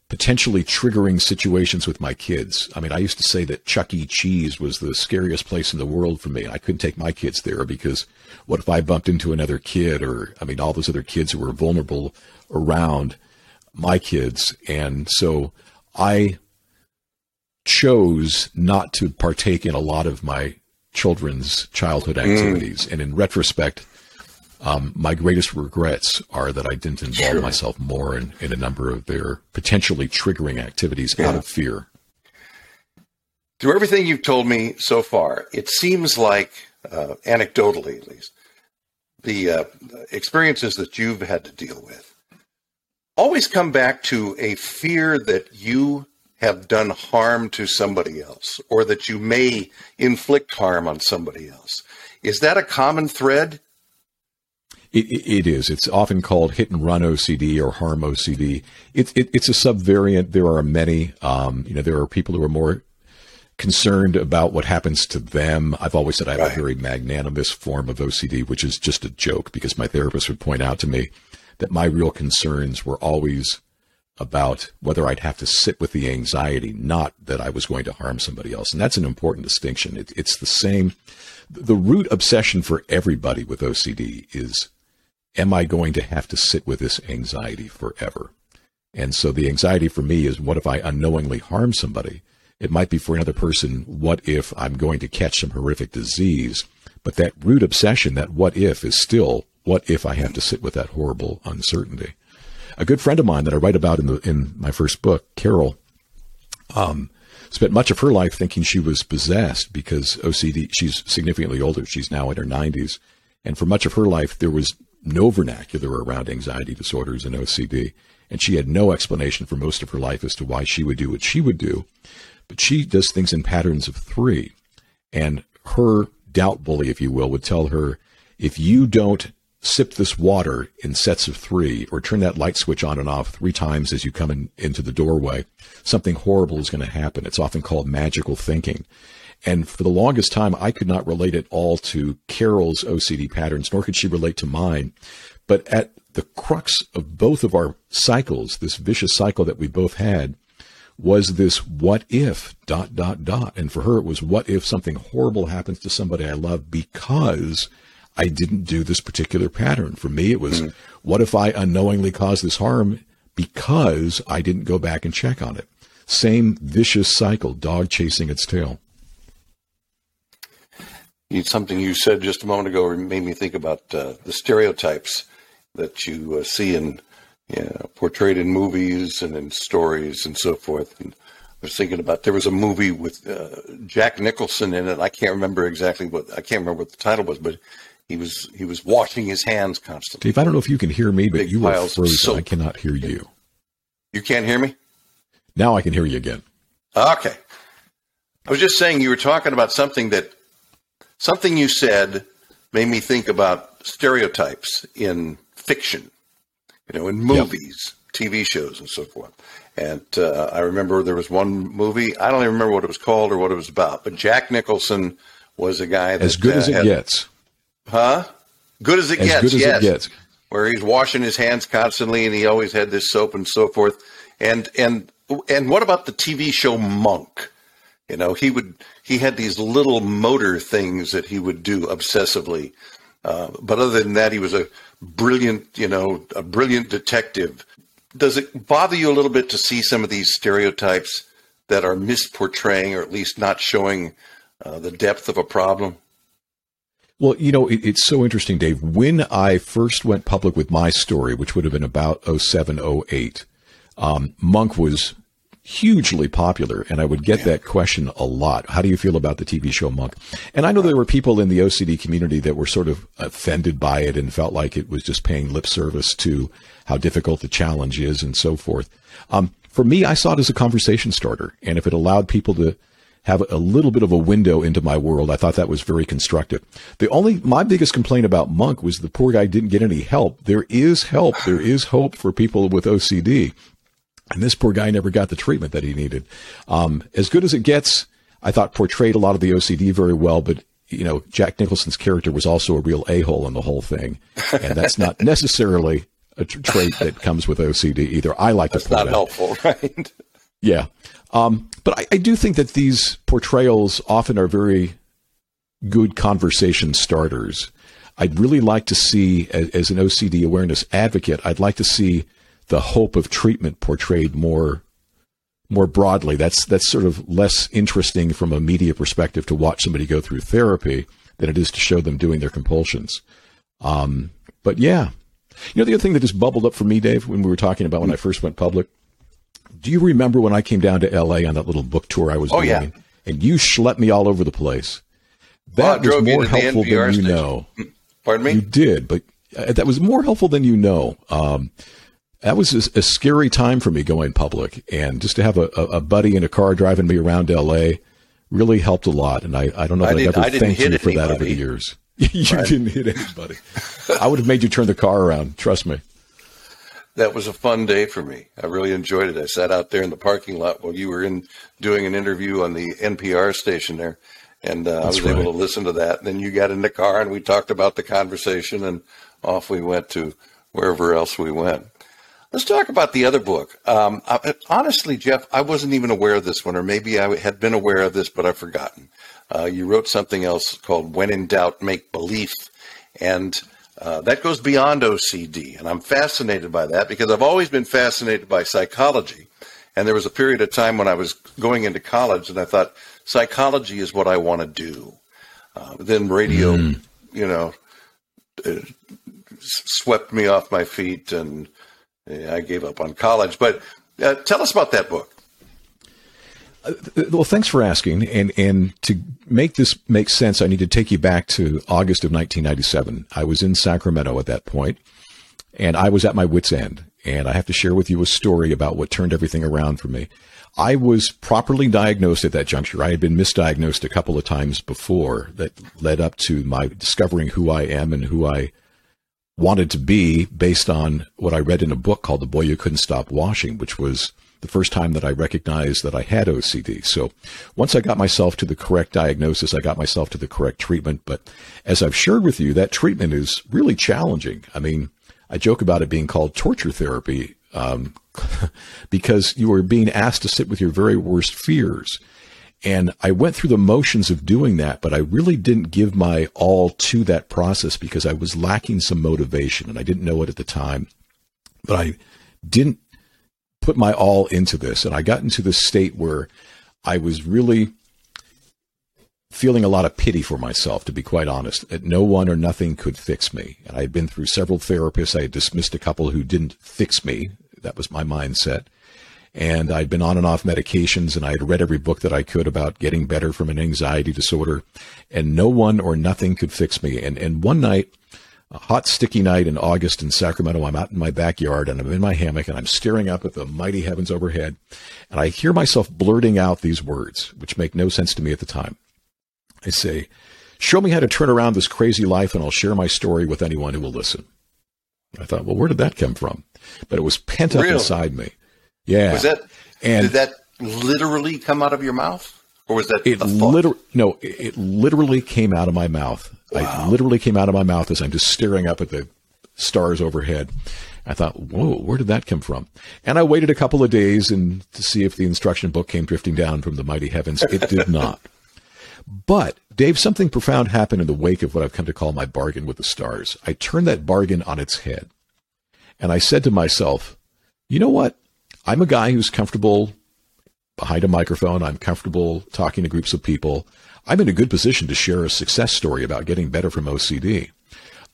potentially triggering situations with my kids. I mean, I used to say that Chuck E. Cheese was the scariest place in the world for me. I couldn't take my kids there because what if I bumped into another kid or, I mean, all those other kids who were vulnerable around my kids. And so I chose not to partake in a lot of my children's childhood mm. activities. And in retrospect, um, my greatest regrets are that I didn't involve Sure. myself more in, in a number of their potentially triggering activities out of fear. Through everything you've told me so far, it seems like, uh, anecdotally at least, the uh, experiences that you've had to deal with always come back to a fear that you have done harm to somebody else or that you may inflict harm on somebody else. Is that a common thread? It, it, is. It's often called hit and run OCD or harm OCD. It, it, it's a subvariant. There are many. Um, you know, there are people who are more concerned about what happens to them. I've always said I have Right. a very magnanimous form of OCD, which is just a joke because my therapist would point out to me that my real concerns were always about whether I'd have to sit with the anxiety, not that I was going to harm somebody else. And that's an important distinction. It, it's the same. The root obsession for everybody with OCD is am I going to have to sit with this anxiety forever? And so the anxiety for me is what if I unknowingly harm somebody? It might be for another person, what if I'm going to catch some horrific disease? But that root obsession, that what if, is still what if I have to sit with that horrible uncertainty? A good friend of mine that I write about in the in my first book, Carol, um, spent much of her life thinking she was possessed because OCD. She's significantly older; she's now in her 90s, and for much of her life there was no vernacular around anxiety disorders and OCD, and she had no explanation for most of her life as to why she would do what she would do. But she does things in patterns of three, and her doubt bully, if you will, would tell her if you don't sip this water in sets of three or turn that light switch on and off three times as you come in, into the doorway, something horrible is going to happen. It's often called magical thinking. And for the longest time, I could not relate it all to Carol's OCD patterns, nor could she relate to mine. But at the crux of both of our cycles, this vicious cycle that we both had, was this what if dot dot dot. And for her it was what if something horrible happens to somebody i love because i didn't do this particular pattern. For me it was hmm. what if i unknowingly caused this harm because i didn't go back and check on it? Same vicious cycle dog chasing its tail Something you said just a moment ago made me think about uh, the stereotypes that you uh, see in you know, portrayed in movies and in stories and so forth. And I was thinking about there was a movie with uh, Jack Nicholson in it. I can't remember exactly what I can't remember what the title was, but he was he was washing his hands constantly. dave i don't know if you can hear me but Big you were piles frozen i cannot hear you You can't hear me? now i can hear you again Okay. I was just saying you were talking about something that something you said made me think about stereotypes in fiction, you know, in movies, TV shows, and so forth. And uh, I remember there was one movie, I don't even remember what it was called or what it was about, but Jack Nicholson was a guy that. as good uh, as it had- gets Huh? Good as it as gets. good as yes. it gets. Where he's washing his hands constantly, and he always had this soap and so forth. And and and what about the TV show Monk? You know, he would he had these little motor things that he would do obsessively. Uh, but other than that, he was a brilliant, you know, a brilliant detective. Does it bother you a little bit to see some of these stereotypes that are misportraying or at least not showing uh, the depth of a problem? Well, you know, it, it's so interesting, Dave. When I first went public with my story, which would have been about 07, 08, um, Monk was hugely popular, and I would get that question a lot. How do you feel about the TV show Monk? And I know there were people in the OCD community that were sort of offended by it and felt like it was just paying lip service to how difficult the challenge is and so forth. Um, for me, I saw it as a conversation starter, and if it allowed people to have a little bit of a window into my world. I thought that was very constructive. The only, my biggest complaint about Monk was the poor guy didn't get any help. There is help. There is hope for people with OCD. And this poor guy never got the treatment that he needed. Um, as good as it gets, I thought portrayed a lot of the OCD very well, but you know, Jack Nicholson's character was also a real a-hole in the whole thing. And that's not necessarily a trait that comes with OCD either. I like that's to point not helpful, right? Yeah. Um, but I, I, do think that these portrayals often are very good conversation starters. I'd really like to see, as, as, an OCD awareness advocate, I'd like to see the hope of treatment portrayed more more broadly. That's that's sort of less interesting from a media perspective to watch somebody go through therapy than it is to show them doing their compulsions. Um, but yeah, you know the other thing that just bubbled up for me, Dave, when we were talking about when I first went public do you remember when I came down to L.A. on that little book tour I was oh, doing? Yeah. And you schlepped me all over the place. That well, was more helpful than you station. know. Pardon me? You did, but uh, that was more helpful than you know. Um, that was a, scary time for me going public, and just to have a, a, buddy in a car driving me around L.A. really helped a lot. And I, I don't know that I have ever thanked you for that over the years. you right. didn't hit anybody. I would have made you turn the car around. Trust me that was a fun day for me. I really enjoyed it. I sat out there in the parking lot while you were in doing an interview on the NPR station there, and uh, I was right. able to listen to that. And then you got in the car and we talked about the conversation, and off we went to wherever else we went. Let's talk about the other book. Um, I, honestly, Jeff, I wasn't even aware of this one, or maybe I had been aware of this, but I've forgotten. Uh, you wrote something else called "When in Doubt, Make Belief," and uh, that goes beyond OCD, and I'm fascinated by that because I've always been fascinated by psychology. And there was a period of time when I was going into college, and I thought psychology is what I want to do. Uh, then radio, mm. you know, uh, swept me off my feet, and I gave up on college. But uh, tell us about that book. Uh, well, thanks for asking. And and to make this make sense, I need to take you back to August of 1997. I was in Sacramento at that point, and I was at my wits' end. And I have to share with you a story about what turned everything around for me. I was properly diagnosed at that juncture. I had been misdiagnosed a couple of times before that led up to my discovering who I am and who I wanted to be based on what I read in a book called The Boy Who Couldn't Stop Washing, which was the first time that I recognized that I had OCD. So once I got myself to the correct diagnosis, I got myself to the correct treatment. But as I've shared with you, that treatment is really challenging. I mean, I joke about it being called torture therapy um, because you are being asked to sit with your very worst fears. And I went through the motions of doing that, but I really didn't give my all to that process because I was lacking some motivation and I didn't know it at the time. But I didn't put my all into this. And I got into this state where I was really feeling a lot of pity for myself, to be quite honest, that no one or nothing could fix me. And I had been through several therapists. I had dismissed a couple who didn't fix me. That was my mindset. And I'd been on and off medications and I had read every book that I could about getting better from an anxiety disorder and no one or nothing could fix me. And, and one night a hot, sticky night in August in Sacramento. I'm out in my backyard and I'm in my hammock and I'm staring up at the mighty heavens overhead. And I hear myself blurting out these words, which make no sense to me at the time. I say, Show me how to turn around this crazy life and I'll share my story with anyone who will listen. I thought, well, where did that come from? But it was pent up really? inside me. Yeah. Was that, and did that literally come out of your mouth? Or was that it literally no? It literally came out of my mouth. Wow. I literally came out of my mouth as I'm just staring up at the stars overhead. I thought, whoa, where did that come from? And I waited a couple of days and to see if the instruction book came drifting down from the mighty heavens. It did not. But Dave, something profound happened in the wake of what I've come to call my bargain with the stars. I turned that bargain on its head. And I said to myself, you know what? I'm a guy who's comfortable behind a microphone. I'm comfortable talking to groups of people. I'm in a good position to share a success story about getting better from OCD.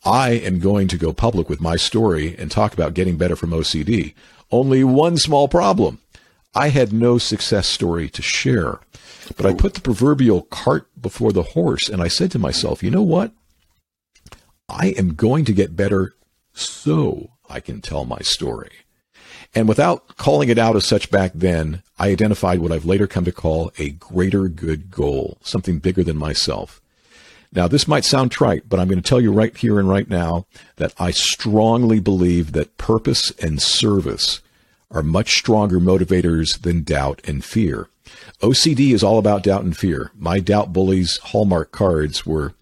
I am going to go public with my story and talk about getting better from OCD. Only one small problem. I had no success story to share. But I put the proverbial cart before the horse and I said to myself, you know what? I am going to get better so I can tell my story. And without calling it out as such back then, I identified what I've later come to call a greater good goal, something bigger than myself. Now, this might sound trite, but I'm going to tell you right here and right now that I strongly believe that purpose and service are much stronger motivators than doubt and fear. OCD is all about doubt and fear. My doubt bullies hallmark cards were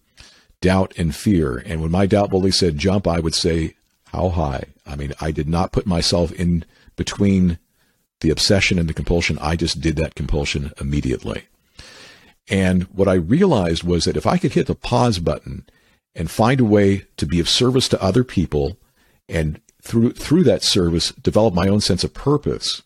doubt and fear. And when my doubt bully said jump, I would say, how high? I mean, I did not put myself in between the obsession and the compulsion. I just did that compulsion immediately. And what I realized was that if I could hit the pause button and find a way to be of service to other people and through through that service develop my own sense of purpose,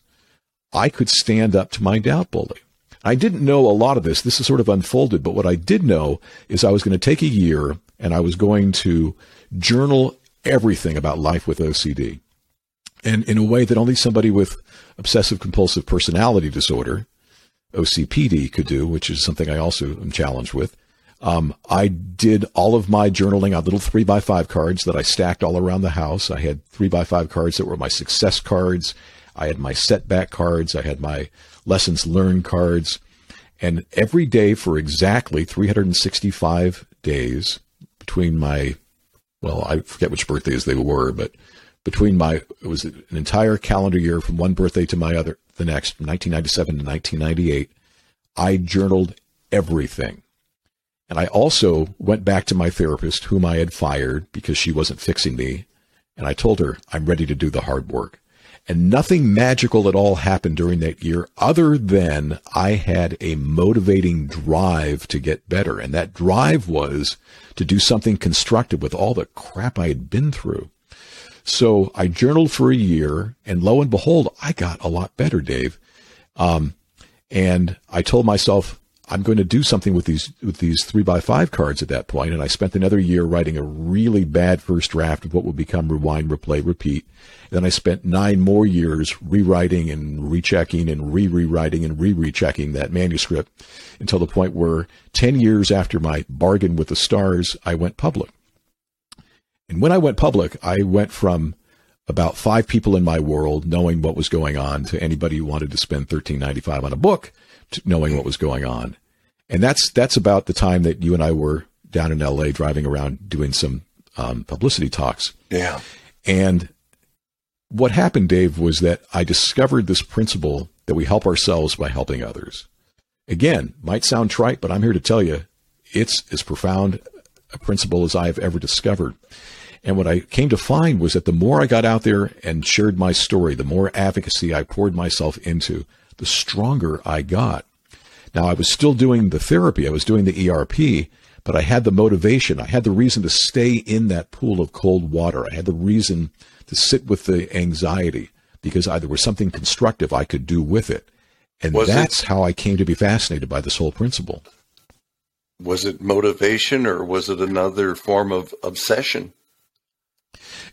I could stand up to my doubt bully. I didn't know a lot of this. This is sort of unfolded, but what I did know is I was going to take a year and I was going to journal everything about life with OCD. And in a way that only somebody with obsessive compulsive personality disorder, OCPD, could do, which is something I also am challenged with. Um, I did all of my journaling on little three by five cards that I stacked all around the house. I had three by five cards that were my success cards. I had my setback cards. I had my lessons learned cards. And every day for exactly 365 days between my, well, I forget which birthdays they were, but between my, it was an entire calendar year from one birthday to my other, the next, from 1997 to 1998, I journaled everything. And I also went back to my therapist, whom I had fired because she wasn't fixing me. And I told her, I'm ready to do the hard work. And nothing magical at all happened during that year other than I had a motivating drive to get better. And that drive was to do something constructive with all the crap I had been through. So I journaled for a year and lo and behold, I got a lot better, Dave. Um, and I told myself, I'm going to do something with these with these three by five cards at that point, and I spent another year writing a really bad first draft of what would become Rewind, Replay, Repeat. And then I spent nine more years rewriting and rechecking and re-rewriting and re-rechecking that manuscript until the point where ten years after my bargain with the stars, I went public. And when I went public, I went from about five people in my world knowing what was going on to anybody who wanted to spend thirteen ninety five on a book knowing what was going on. And that's that's about the time that you and I were down in LA driving around doing some um, publicity talks. Yeah. And what happened, Dave, was that I discovered this principle that we help ourselves by helping others. Again, might sound trite, but I'm here to tell you it's as profound a principle as I have ever discovered. And what I came to find was that the more I got out there and shared my story, the more advocacy I poured myself into, the stronger I got. Now, I was still doing the therapy, I was doing the ERP, but I had the motivation, I had the reason to stay in that pool of cold water. I had the reason to sit with the anxiety because either was something constructive I could do with it. And was that's it, how I came to be fascinated by this whole principle. Was it motivation or was it another form of obsession?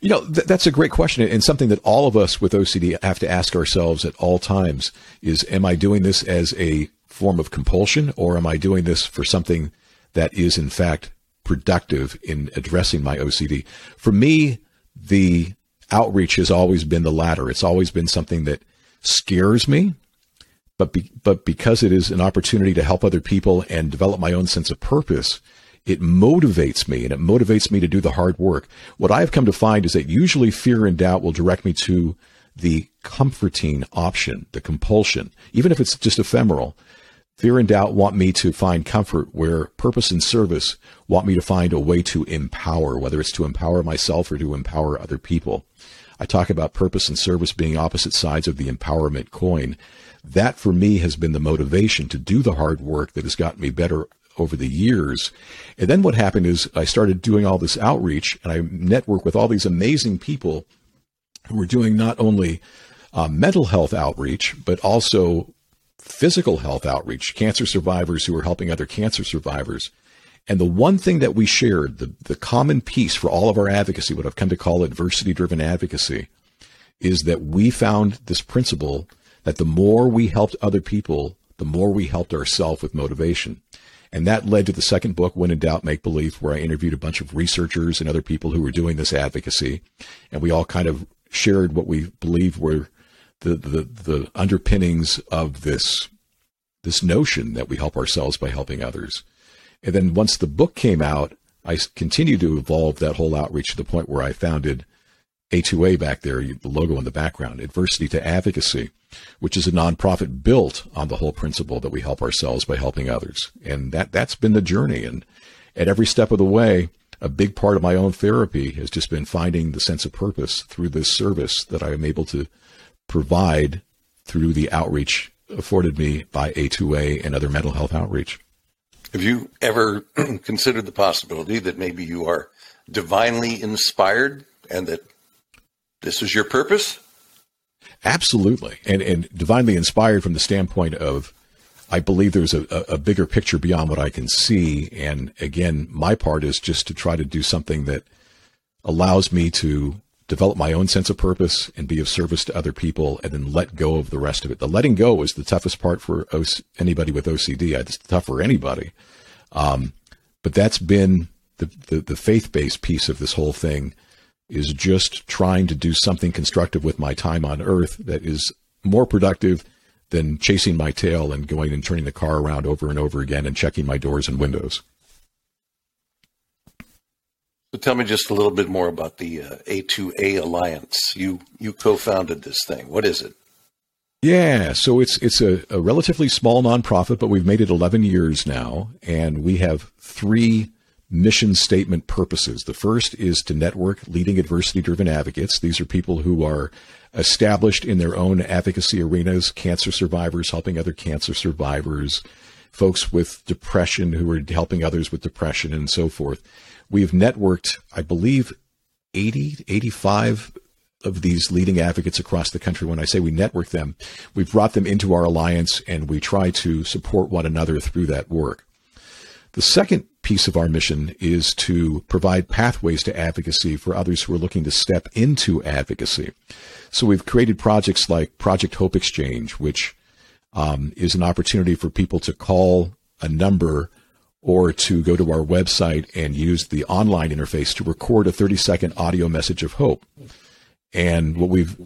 You know, th- that's a great question and something that all of us with OCD have to ask ourselves at all times is am I doing this as a form of compulsion or am I doing this for something that is in fact productive in addressing my OCD? For me, the outreach has always been the latter. It's always been something that scares me, but be, but because it is an opportunity to help other people and develop my own sense of purpose, it motivates me and it motivates me to do the hard work. What I've come to find is that usually fear and doubt will direct me to the comforting option, the compulsion, even if it's just ephemeral. Fear and doubt want me to find comfort where purpose and service want me to find a way to empower, whether it's to empower myself or to empower other people. I talk about purpose and service being opposite sides of the empowerment coin. That for me has been the motivation to do the hard work that has gotten me better over the years. And then what happened is I started doing all this outreach and I network with all these amazing people who were doing not only uh, mental health outreach, but also physical health outreach, cancer survivors who were helping other cancer survivors. And the one thing that we shared, the, the common piece for all of our advocacy, what I've come to call adversity driven advocacy, is that we found this principle that the more we helped other people, the more we helped ourselves with motivation. And that led to the second book, When in Doubt, Make Belief, where I interviewed a bunch of researchers and other people who were doing this advocacy. And we all kind of shared what we believe were the, the, the underpinnings of this, this notion that we help ourselves by helping others. And then once the book came out, I continued to evolve that whole outreach to the point where I founded A2A back there, the logo in the background, Adversity to Advocacy, which is a nonprofit built on the whole principle that we help ourselves by helping others. And that, that's been the journey. And at every step of the way, a big part of my own therapy has just been finding the sense of purpose through this service that I am able to provide through the outreach afforded me by A2A and other mental health outreach. Have you ever considered the possibility that maybe you are divinely inspired and that this is your purpose? Absolutely. And, and divinely inspired from the standpoint of, I believe there's a, a bigger picture beyond what I can see. And again, my part is just to try to do something that allows me to develop my own sense of purpose and be of service to other people and then let go of the rest of it. The letting go is the toughest part for anybody with OCD. It's tough for anybody. Um, but that's been the, the, the faith-based piece of this whole thing is just trying to do something constructive with my time on earth that is more productive than chasing my tail and going and turning the car around over and over again and checking my doors and windows. So tell me just a little bit more about the uh, A2A Alliance. You you co-founded this thing. What is it? Yeah, so it's it's a, a relatively small nonprofit, but we've made it 11 years now, and we have three mission statement purposes. The first is to network leading adversity driven advocates. These are people who are established in their own advocacy arenas, cancer survivors helping other cancer survivors, folks with depression who are helping others with depression, and so forth. We've networked, I believe, 80, 85 of these leading advocates across the country. When I say we network them, we've brought them into our alliance and we try to support one another through that work. The second piece of our mission is to provide pathways to advocacy for others who are looking to step into advocacy. So we've created projects like Project Hope Exchange, which um, is an opportunity for people to call a number or to go to our website and use the online interface to record a 30 second audio message of hope. And what we've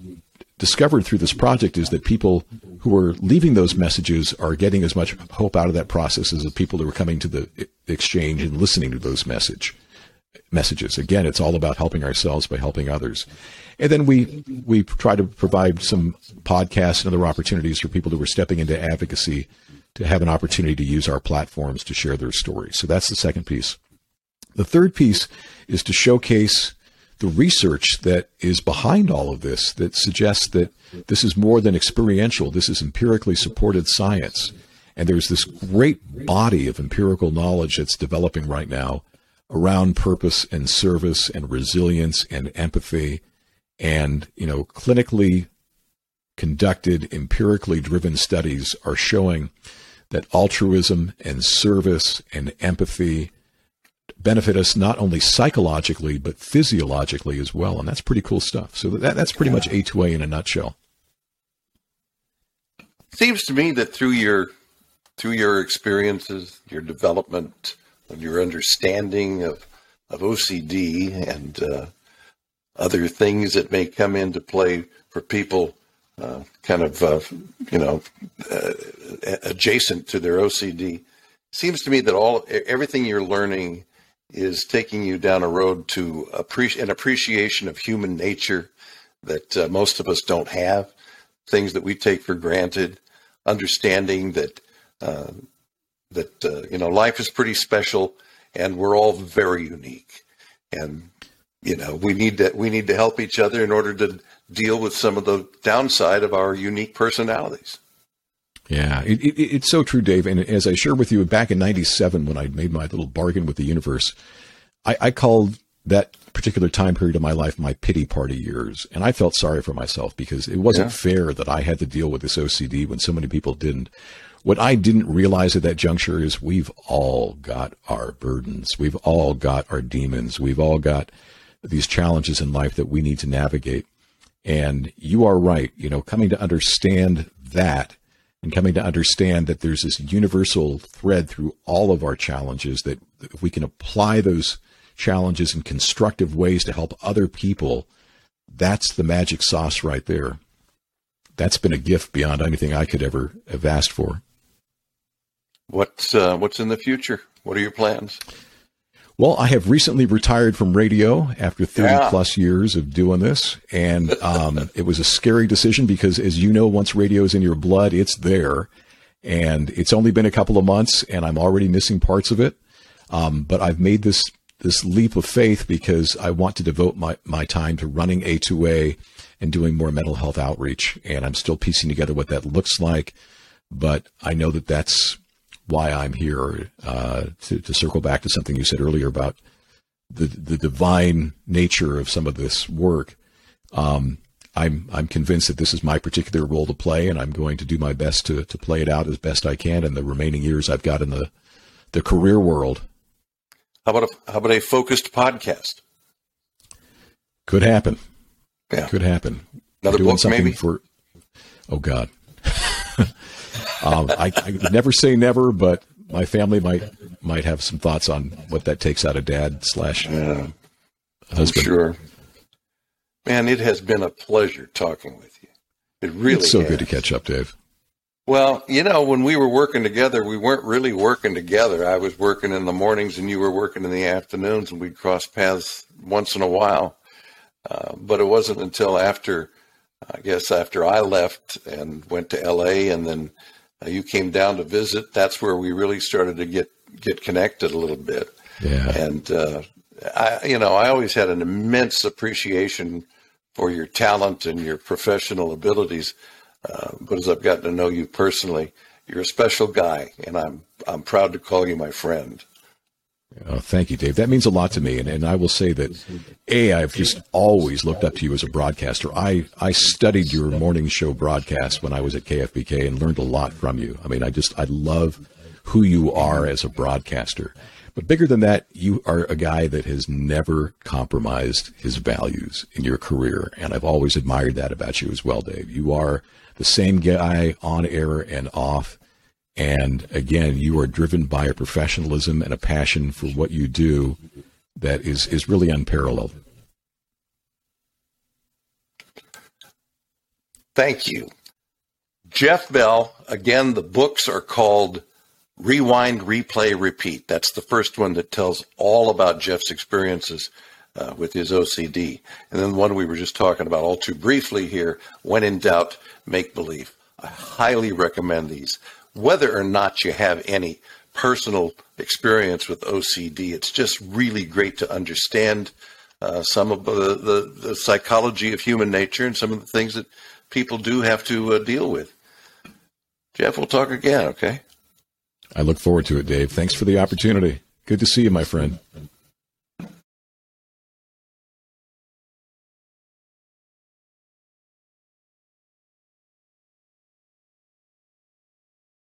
discovered through this project is that people who are leaving those messages are getting as much hope out of that process as the people who are coming to the exchange and listening to those message messages. Again, it's all about helping ourselves by helping others. And then we we try to provide some podcasts and other opportunities for people who are stepping into advocacy to have an opportunity to use our platforms to share their stories. So that's the second piece. The third piece is to showcase the research that is behind all of this that suggests that this is more than experiential. This is empirically supported science. And there's this great body of empirical knowledge that's developing right now around purpose and service and resilience and empathy and, you know, clinically conducted, empirically driven studies are showing that altruism and service and empathy benefit us not only psychologically but physiologically as well, and that's pretty cool stuff. So that, that's pretty yeah. much A2A in a nutshell. Seems to me that through your through your experiences, your development, and your understanding of of OCD and uh, other things that may come into play for people uh, kind of, uh, you know, uh, adjacent to their OCD. Seems to me that all everything you're learning is taking you down a road to appreciate an appreciation of human nature that uh, most of us don't have. Things that we take for granted, understanding that uh, that uh, you know life is pretty special, and we're all very unique, and you know we need to we need to help each other in order to deal with some of the downside of our unique personalities. Yeah, it, it, it's so true, Dave. And as I shared with you back in '97 when I made my little bargain with the universe, I, I called that particular time period of my life my pity party years. And I felt sorry for myself because it wasn't yeah. fair that I had to deal with this OCD when so many people didn't. What I didn't realize at that juncture is we've all got our burdens. We've all got our demons. We've all got these challenges in life that we need to navigate. And you are right. You know, coming to understand that and coming to understand that there's this universal thread through all of our challenges that if we can apply those challenges in constructive ways to help other people, that's the magic sauce right there. That's been a gift beyond anything I could ever have asked for. What's uh, what's in the future? What are your plans? Well, I have recently retired from radio after 30 yeah. plus years of doing this. And um, it was a scary decision because, as you know, once radio is in your blood, it's there. And it's only been a couple of months, and I'm already missing parts of it. Um, but I've made this this leap of faith because I want to devote my, my time to running A2A and doing more mental health outreach. And I'm still piecing together what that looks like. But I know that that's why I'm here uh, to, to circle back to something you said earlier about the, the divine nature of some of this work. Um, I'm I'm convinced that this is my particular role to play, and I'm going to do my best to to play it out as best I can in the remaining years I've got in the the career world. How about a, how about a focused podcast? Could happen. Yeah, could happen. Another book, maybe? for. Oh God. um, I, I never say never, but my family might might have some thoughts on what that takes out of dad slash yeah, husband. sure. Man, it has been a pleasure talking with you. It really it's so has. good to catch up, Dave. Well, you know, when we were working together, we weren't really working together. I was working in the mornings and you were working in the afternoons, and we'd cross paths once in a while. Uh, but it wasn't until after, I guess, after I left and went to LA, and then uh, you came down to visit. That's where we really started to get get connected a little bit. Yeah. And uh, I, you know, I always had an immense appreciation for your talent and your professional abilities. Uh, but as I've gotten to know you personally, you're a special guy, and I'm I'm proud to call you my friend. Oh, thank you, Dave. That means a lot to me, and, and I will say that a I've just always looked up to you as a broadcaster. I I studied your morning show broadcast when I was at KFBK and learned a lot from you. I mean, I just I love who you are as a broadcaster. But bigger than that, you are a guy that has never compromised his values in your career, and I've always admired that about you as well, Dave. You are the same guy on air and off. And again, you are driven by a professionalism and a passion for what you do that is, is really unparalleled. Thank you. Jeff Bell, again, the books are called Rewind, Replay, Repeat. That's the first one that tells all about Jeff's experiences uh, with his OCD. And then the one we were just talking about all too briefly here, When in Doubt, Make Belief. I highly recommend these. Whether or not you have any personal experience with OCD, it's just really great to understand uh, some of the, the, the, psychology of human nature and some of the things that people do have to uh, deal with. Jeff, we'll talk again, okay? I look forward to it, Dave. Thanks for the opportunity. Good to see you, my friend.